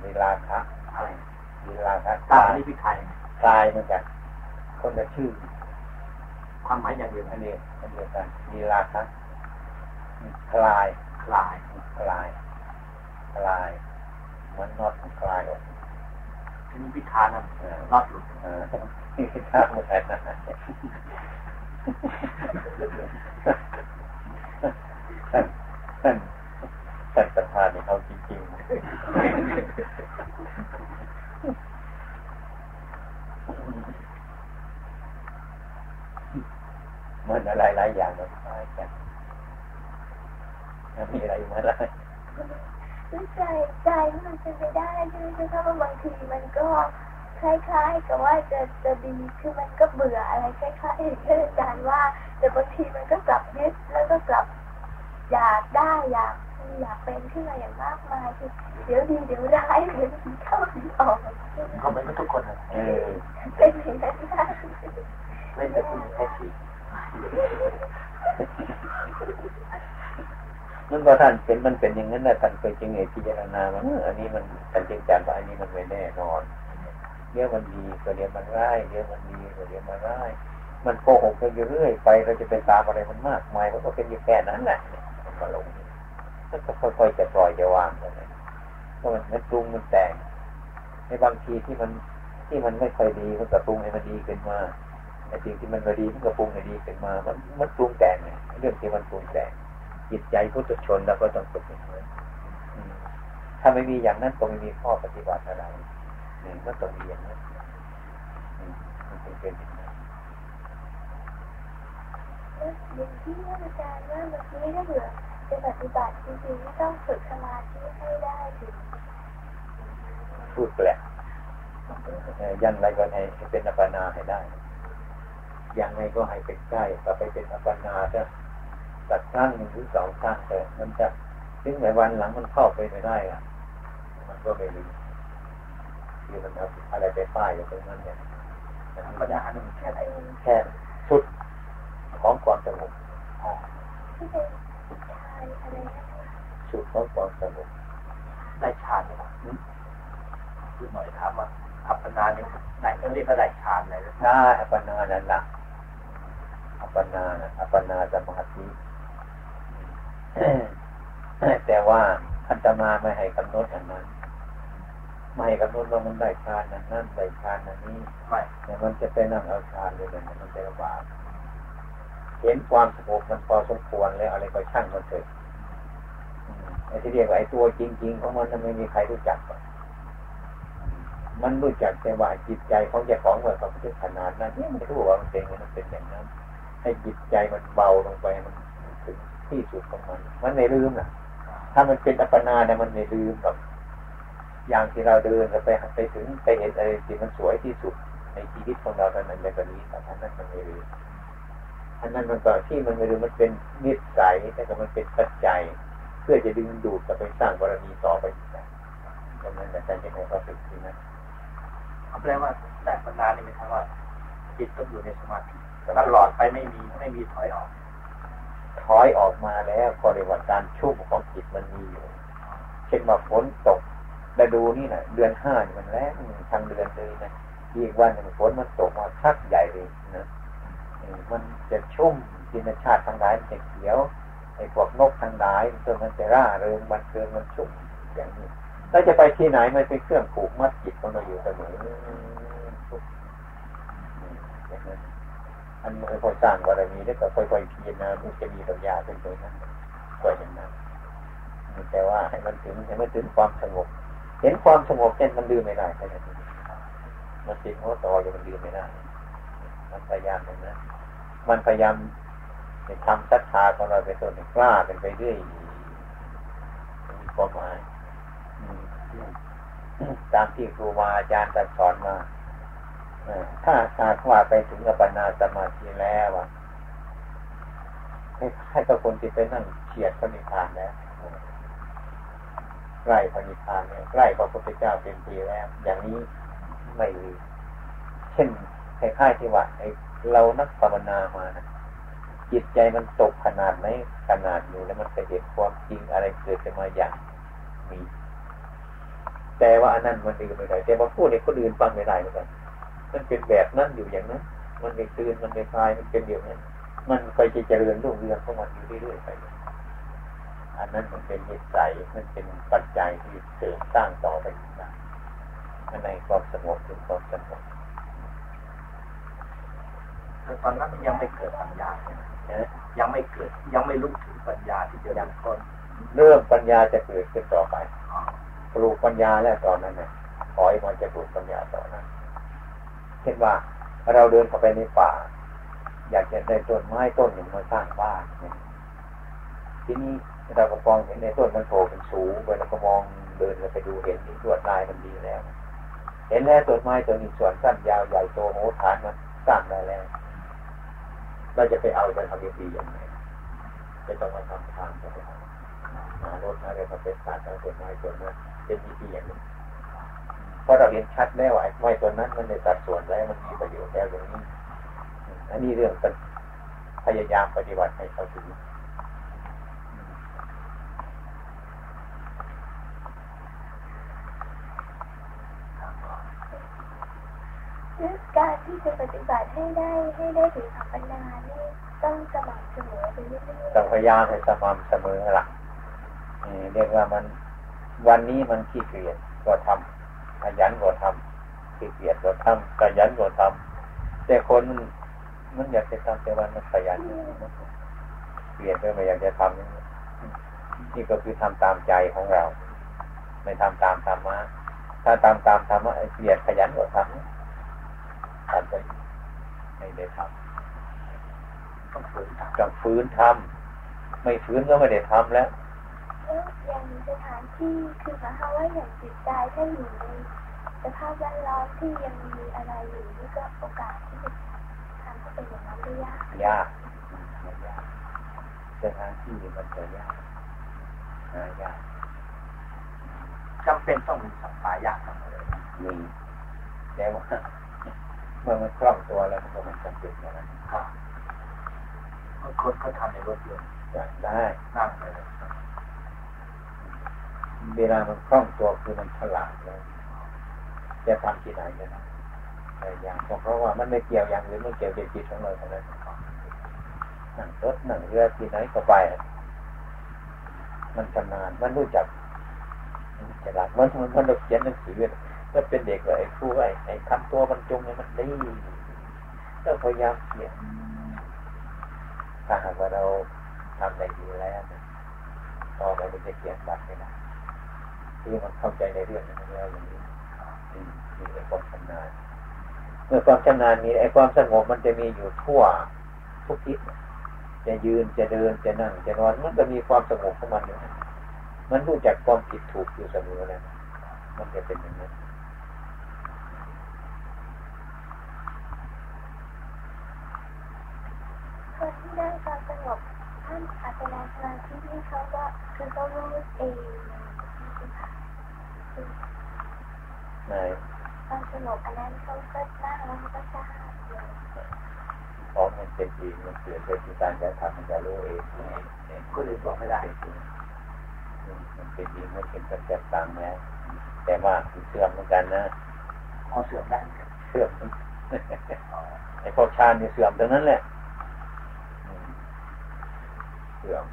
วิราคะ อะไรวิราคะตานี่พิไทยคลายเหมือนกันคนละชื่อ ความหมายอย่างเดียวอันนี้อันเดียวกันวิราคะคลายคลายคลายคลายมันนอดคลายออกทีนี้พิธานั่นรอดหลุดพิธาหมดแล้วนะท่านท่านท่านประธานนี่เขาจริงๆ มันอะไรหลายอย่างมันคล้ายกันมีอะไรมาได้ด้วยใจใจมันเป็นไปได้ใช่ไหมเพราะว่าบางทีมันก็คล้ายๆกับว่าจะจะดีคือมันก็เบื่ออะไรคล้ายๆอย่างที่อาจารย์ว่า แต่บางทีมันก็กลับยึดแล้วก็กลับอยากได้อยากอยากเป็นขึ้นมาอย่างมากมายคือเดี๋ยวดีเดี๋ยวร้ายเดี๋ยวดีเข้าดีออกเขาเป็นทุกคนเออเป็นอย่างนั้นได้ไม่แต่คุณแค่ที นั่นว่าท่านเป็นมันเป็นอย่างนั้นนะท่านเคยจึงไงพิจารณาว่าอันนี้มันท่านจึงจำว่าอันนี้มันไม่แน่นอนเดี๋ยวมันดีก็เดี๋ยวมันร้ายเดี๋ยวมันดีก็เดี๋ยวมันร้ายมันโกหกไปเรื่อยไปเราจะไปตามอะไรมันมากมายมันก็เป็นอยู่แค่นั้นแหละมันก็ลงมันก็ค่อยๆจะปล่อยจะวางไปเลยเพราะมันมันปรุงมันแต่งในบางทีที่มันที่มันไม่ค่อยดีมันก็ปรุงให้มันดีขึ้นมา ในสิ่งที่มันไม่ดีมันก็ปรุงให้ดีขึ้นมา มันมันปรุงแต่งเรื่องที่มันปรุงแต่งจิตใจพุทธชนแล้วก็ต้องฝึกอย่างนั้นถ้าไม่มีอย่างนั้นก็ไม่มีข้อปฏิบัติอะไรหนึ่งก็ต้องมีอย่างนั้นมันเป็นเป็นอย่างนั้นอย่างที่อาจารย์ว่าเมื่อกี้ถ้าเผื่อจะปฏิบัติจริงๆต้องฝึกสมาธิให้ได้ถึงพูดแปลกยันอะไรก็ให้เป็นอัปปนาให้ได้ ยังไงก็ให้เป็นใกล้ต่อไปเป็นอัปปนาจะสักครั้งหนึ่งหรือสองครั้งแต่มันจะถึงในวันหลังมันเข้าไปไม่ได้อะมันก็ไม่ดีคือมันเอาอะไรไปป้ายอยู่ตรงนั้นเนี่ยปัญญาหนึ่งแค่ไหนแค่ชุดของความสงบชุดของความสงบได้ฌานไหมคือหน่อยถามว่าอัปปนาเนี่ยไหนก็เรียกว่าได้ฌานเลยได้อัปปนานั่นแหละ อัปปนาอัปปนาสมาธิแต่ว่าอัตมาไม่ให้กำหนดอันนั้น ไม่ให้กำหนดว่ามันได้ฌานนั้นนั่นได้ฌานนั้นนี้ไม่แต่มันจะไปนั่งเอาฌานเลยเนี่ยมันจะลำบากเห็นความสงบมันพอสมควรแล้วอะไรก็ช่างมันเถอะไอ้ที่เรียกว่าไอ้ตัวจริง ๆ ของมันไม่มีใครรู้จักมันรู้จักแต่ว่าจิตใจของเจ้าของเมื่อเขาถึงขนาดนั้นเนี่ยมันรู้ว่ามันเป็นมันเป็นอย่างนั้น ให้จิตใจมันเบาลงไปมันถึงที่สุดของมัน มันไม่ลืมนะถ้ามันเป็นอัปปนาเนี่ยมันไม่ลืมแบบอย่างที่เราเดินไปไปถึงไปเห็นอะไรที่มันสวยที่สุด ในชีวิตของเราตอนนั้นในกรณีแต่ท่านนั้นมันไม่ลืมอันนั้นมันก็ที่มันไม่ลืมมันเป็นนิสัยแต่ก็มันเป็นปัจจัยเพื่อจะดึงดูดจะไปสร้างบารมีต่อไปอีกนะตรงนั้นแต่ใจจะให้เขาฝึกที่นั้นแปลว่าได้ปัญญานี่ไม่ใช่ว่าจิตต้องอยู่ในสมาธิ ตลอดไปไม่มีไม่มีถอยออก ถอยออกมาแล้วพอในวันการชุ่มของจิตมันมีอยู่ เช่นว่าฝนตกฤดูนี่นะเดือนห้ามันแรงทางเดือนเลยนะอีกวันหนึ่งฝนมันตกมาชักใหญ่เลยนะมันจะชุ่มดินชาติทางหลายมันจะเขียวไอ้พวกนกทางหลายตัวมันจะร่าเริงมันเกินมันชุ่มอย่างนี้เราจะไปที่ไหนมันเป็นเครื่องผูกมัดจิตของเราอยู่เสมอ อันมันพอสร้างบารมีแล้วก็ค่อยๆเพียรนะมันจะมีปัญญาเป็นตัวนั้นก็อย่างนั้นแต่ว่าให้มันถึงให้มันถึงความสงบ เห็นความสงบเช่นมันดื้อไม่ได้ใช่ไหมมันติดหัวต่ออยู่มันดื้อไม่ได้ มันพยายามอย่างนั้นมันพยายามทำศรัทธาของเราไปตัวหนึ่งกล้าเป็นไปเรื่อยมีความหมายตามที่ครูบาอาจารย์สอนมา ถ้าหากว่าไปถึงอัปปนาสมาธิแล้วอะให้กับคนที่ไปนั่งเฉียดพระนิพพานแล้วใกล้พระนิพพานเนี่ยใกล้พระพุทธเจ้าเป็นปีแล้ว อย่างนี้ไม่มีเช่นคล้ายๆที่ว่าไอเรานักภาวนามานะจิตใจมันตกขนาดไหนขนาดอยู่แล้วมันจะเห็นความจริงอะไรเกิดขึ้นมาอย่างมี แต่ว่าอันนั้นมันดืไม่ได้แต่มาพูดในคนอื่นฟังไม่ได้เหมือนกัน มันเป็นแบบนั้นอยู่อย่างนั้น มันไม่ตื่นมันไม่คลายมันเป็นอย่างนั้น มันไปจะเจริญรุ่งเรืองของมันอยู่เรื่อยๆไปอันนั้นมันเป็นนิสัยมันเป็นปัจจัยที่เสริมสร้างต่อไปอีกนะในความสงบถึงความสงบแต่ตอนนั้นยังไม่เกิดปัญญาใช่ไหมยังไม่เกิด ยังไม่ลุกถึงปัญญาที่จะยังต้นเรื่องปัญญาจะเกิดขึ้นต่อไปปลูกปัญญาแล้วตอนนั้นเนี่ยขอให้มันจะปลูกปัญญาต่อนั้น เช่นว่าเราเดินเข้าไปในป่า อยากจะได้ต้นไม้ต้นหนึ่งมาสร้างบ้านเนี่ยทีนี้เราก็มองเห็นในต้นมันโผล่เป็นสูงไปเราก็มองเดินไปดูเห็นที่วดลายมันดีแล้ว เห็นแล้วต้นไม้ตัวนี้ส่วนสั้นยาวใหญ่โตโหฐานมันสร้างได้แล้วเราจะไปเอาไปทำดีๆอย่างไรจะต้องมาทำทางจะไปหารถอะไรมาเป็นสารต้นไม้ต้นนั้นเป็นวิธีอย่างนี้ ราะเราเห็นชัดแล้วไอ้ไม้ต้นนั้นมันในสัดส่วนแล้วมันมีประโยชน์แล้วอย่างนี้ อันนี้เรื่องพยายามปฏิบัติให้เขาถึงการที่จะปฏิบัติให้ได้ให้ได้ถึงสัมปัญญานี่ต้องสม่ำเสมอไปเรื่อยๆต้องพยายามให้สม่ำเสมอละเรียกว่ามันวันนี้มันขี้เกียจก็ทำ ขยันก็ทำขี้เกียจก็ทำขยันก็ทำแต่คนมันอยากจะทำแต่วันมันขยันเกลียดก็ไม่อยากจะทำนี่ก็คือทำตามใจของเรา ไม่ทำตามธรรมะถ้าตามตามธรรมะเกลียดขยันก็ทำทำไปไม่ได้ทำต้องฝืนทำต้องฝืนทำไม่ฝืนก็ไม่ได้ทำแล้ว ย่างสถานที่คือหมายความว่าอย่างจิตใจถ้าอยู่ในสภาพแวดล้อมที่ยังมีอะไรอยู่นี่ก็โอกาสที่จะทำให้เป็นอย่างนั้นได้ยากยากยากสถานที่มันจะยากหายากจำเป็นต้องมีสัมปายะทั้งหมดเลยมีแต่ว่าเมื่อมันคล่องตัวแล้วมันก็มันจำเป็นนะบางคนเขาทำในรถยนต์ได้นั่งเลย เวลามันคล่องตัวคือมันฉลาดเลยจะทำที่ไหนกันนะอย่างเพราะว่ามันไม่เกี่ยวอย่างอื่นไม่เกี่ยวกับจิตของเราเท่านั้นนั่งรถนั่งเรือที่ไหนก็ไป มันชำนาญมันรู้จักฉลาดมันมันมันเขียนหนังสือก็เป็นเด็กเลยครูไอ้ไอ้ทำตัวมันจงเนี่ยมันดีก็พยายามเขียนถ้าหากว่าเราทำได้ดีแล้ว ต่อไปมันจะเขียนบัตรไม่ได้ ที่มันเข้าใจในเรื่องนี้แล้วอย่างนี้มีไอ้ความชำนาญเมื่อความชำนาญมีไอ้ความสงบมันจะมีอยู่ทั่วทุกทิศจะยืนจะเดินจะนั่งจะนอนมันก็มีความสงบของมันอยู่มันรู้จักความผิดถูกอยู่เสมอแล้วมันจะเป็นอย่างนั้นคนที่ได้ความสงบท่านอาจารย์สมาธิที่เขาก็คือเขารู้เอง ไหนความสงบอันนั้นเขาก็นั่งแล้วเขาก็ทราบเลยเพราะมันเป็นจริงมันเกิดจากการจะทำมันจะรู้เองก็เลยบอกไม่ได้มันเป็นจริงมันเป็นปัจจัยต่างนะแต่ว่าเสื่อมเหมือนกันนะพอเสื่อมได้เสื่อมไอ้พวกชาเนี่ยเสื่อมตรงนั้นแหละเสื่อม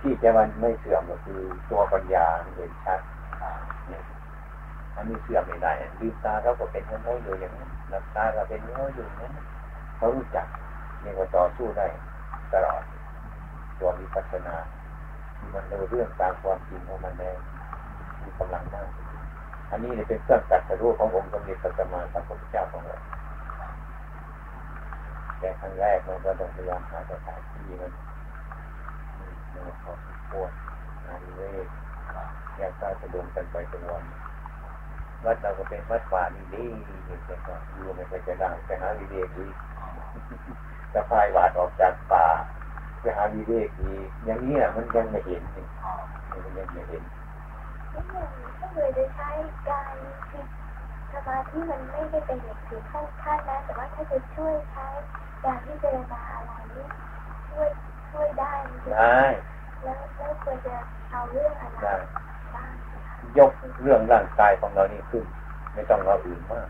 ที่จะมันไม่เสื่อมก็คือตัวปัญญาเห็นชัด อันนี้เสื่อมไม่ได้ลืมตาเขาก็เป็นโง่อยู่อย่างนั้หลับตาก็เป็นโง่อยู่อย่างนั้นเขารู้จักเรียกว่าต่อสู้ได้ตลอดตัวมีปัฒนามันเรื่องตามความจริงของมันได้มีกำลังมาก อันนี้เป็นเครื่องตัดสู้ขององค์สมเด็จพระสัมมาสัมพุทธเจ้าของเราแต่ครั้งแรกมันก็ต้องพยายามหาสถานที่มันมันพอสมควรงานเวท แยกตาสะดวกกันไปตะวันวัดเราก็เป็นวัดป่านี่ดีแต่ก็อยู่ไม่ค่อยจะดังไปหาวิเวกดีจะพายหวาดออกจากป่าไปหาวิเวกดีอย่างนี้มันยังไม่เห็นนี่มันยังไม่เห็นก็เลยจะใช้การที่สมาธิมันไม่ได้เป็นอย่างถึงขั้นขั้นนะแต่ว่าถ้าจะช่วยใช้การที่เจรณาอะไรนี่ช่วยช่วยได้ได้แล้วแล้วควรจะ เอาเรื่องอะไรบ้างยกเรื่องร่างกายของเรานี่ขึ้น ไม่ต้องเราอื่นมาก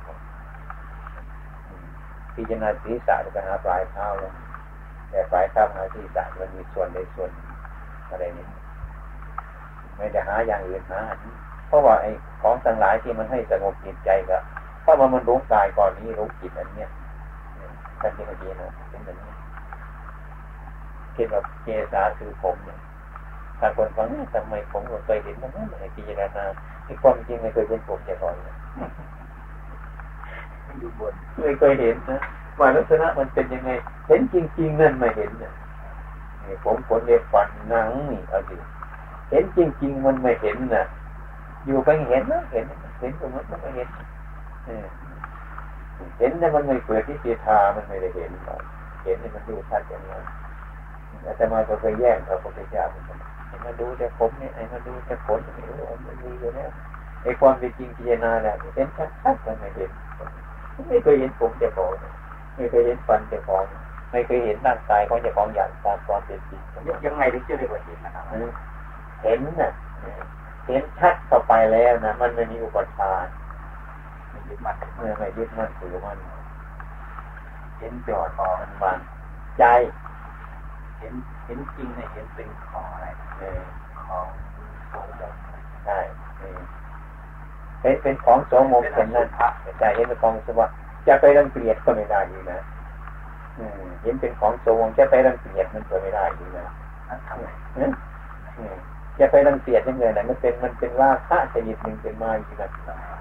พิจารณาศีรษะไปหาปลายเท้าแล้วแต่ปลายเท้าหาศีรษะมันมีส่วนในส่วนอะไรนี้ไม่ได้หาอย่างอื่นหาเพราะว่าไอ้ของต่างหลายที่มันให้สงบจิตใจก็เพราะว่ามันรู้กายก่อนนี้รู้จิตอันเนี้ยกันจริงจริงนะเป็นแบบนี้เห็นแบบเจสาคือผมเนี่ย ถ้าคนฟังทำไมผมเคยเห็นมันไม่พิจารณาที่ความจริงไม่เคยเป็นผมจะก่อนอยู่บนไม่เคยเห็นนะว่าลักษณะมันเป็นยังไง เห็นจริง ๆ นั่นไม่เห็นเนี่ยผมขนเล็บฟันหนังนี่เอาดิเห็นจริง ๆ มันไม่เห็นน่ะ อยู่ไปเห็นนะเห็น เห็นตรงนั้นมันไม่เห็นเห็นแต่มันไม่เปิดที่เจตามันไม่ได้เห็นเห็นนี่มันดูชัดอย่างนั้นแต่มาก็เคยแย่งพระพุทธเจ้าเหมือนกัน มาดูแต่ผมเนี่ยไอ้มาดูแต่ผลไม่รู้มันมีอยู่แล้วไอ้ความเป็นจริงพิจารณาแล้วเห็นชัดๆมันไม่เห็นไม่เคยเห็นผมจะของไม่เคยเห็นฟันจะของไม่เคยเห็นร่างกายของจะของอย่างตามความเป็นจริงยังไงถึงจะเรียกว่าเห็นนะครับเห็นน่ะเห็นชัดต่อไปแล้วนะมันไม่มีอุปทานไม่ยึดมั่นไม่ยึดมั่นถือมันเห็นจอดออกมันวางใจ เห็นเห็นจริงเนี่ยเห็นเป็นของอะไรของสมมติใช่เป็นเป็นของสมมติเป็นนั่นใช่เห็นเป็นของสมมติจะไปรังเกียจก็ไม่ได้ดีนะเห็นเป็นของสมมติจะไปรังเกียจมันก็ไม่ได้ดีนะจะไปรังเกียจยังไงนะมันเป็นมันเป็นว่าค่าชนิดหนึ่งเป็นมาอีกนะ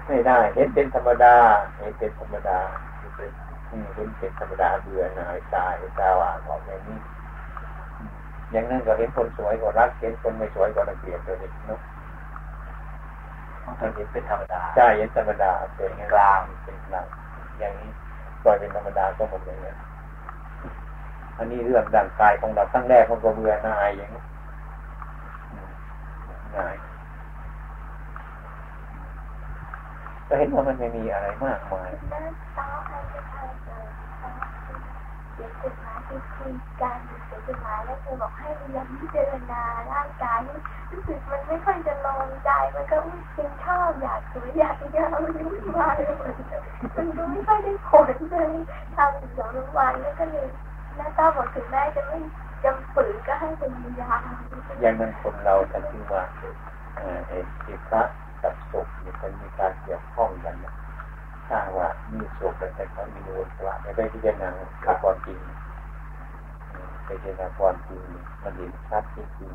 ไม่ได้ เห็นเป็นธรรมดา เห็นเป็นธรรมดาเห็นเป็นธรรมดาเบื่อหน่ายตายตาหวานออกอย่างนี้ อย่างนั้นก็เห็นคนสวยก็รักเห็นคนไม่สวยก็รังเกียจเลยเนาะมันเห็นเป็นธรรมดาใช่เห็นธรรมดาเป็นกลางเป็นกลางอย่างนี้ปล่อยเป็นธรรมดาก็หมดอย่างนี้อันนี้เรื่องร่างกายของเราตั้งแรกมันก็เบื่อหน่ายอย่างนี้ง่ายก็เห็นว่ามันไม่มีอะไรมากมาย เขียนจดหมายไปคุยกันเขียนจดหมายแล้วเธอบอกให้พยังพิจารณาร่างกายรู้สึกมันไม่ค่อยจะลงใจมันก็เป็นชอบอยากสวยอยากยาวยุ่งวายมันดูไม่ค่อยได้ผลเลยทำสองวันแล้วก็เลยแม่ต้าบอกถึงแม่จะไม่จำฝืนก็ให้เป็นยาอย่างนั้นคนเราท่ที่ว่าเออเอกพระกับสุขมันมีการเกี่ยวข้องกันนะ ถ้างว่ามีสุขแต่เขามีโลภะไม่ได้พิจารณาความจริงพิจารณาความจริงมันเห็นชัดจริง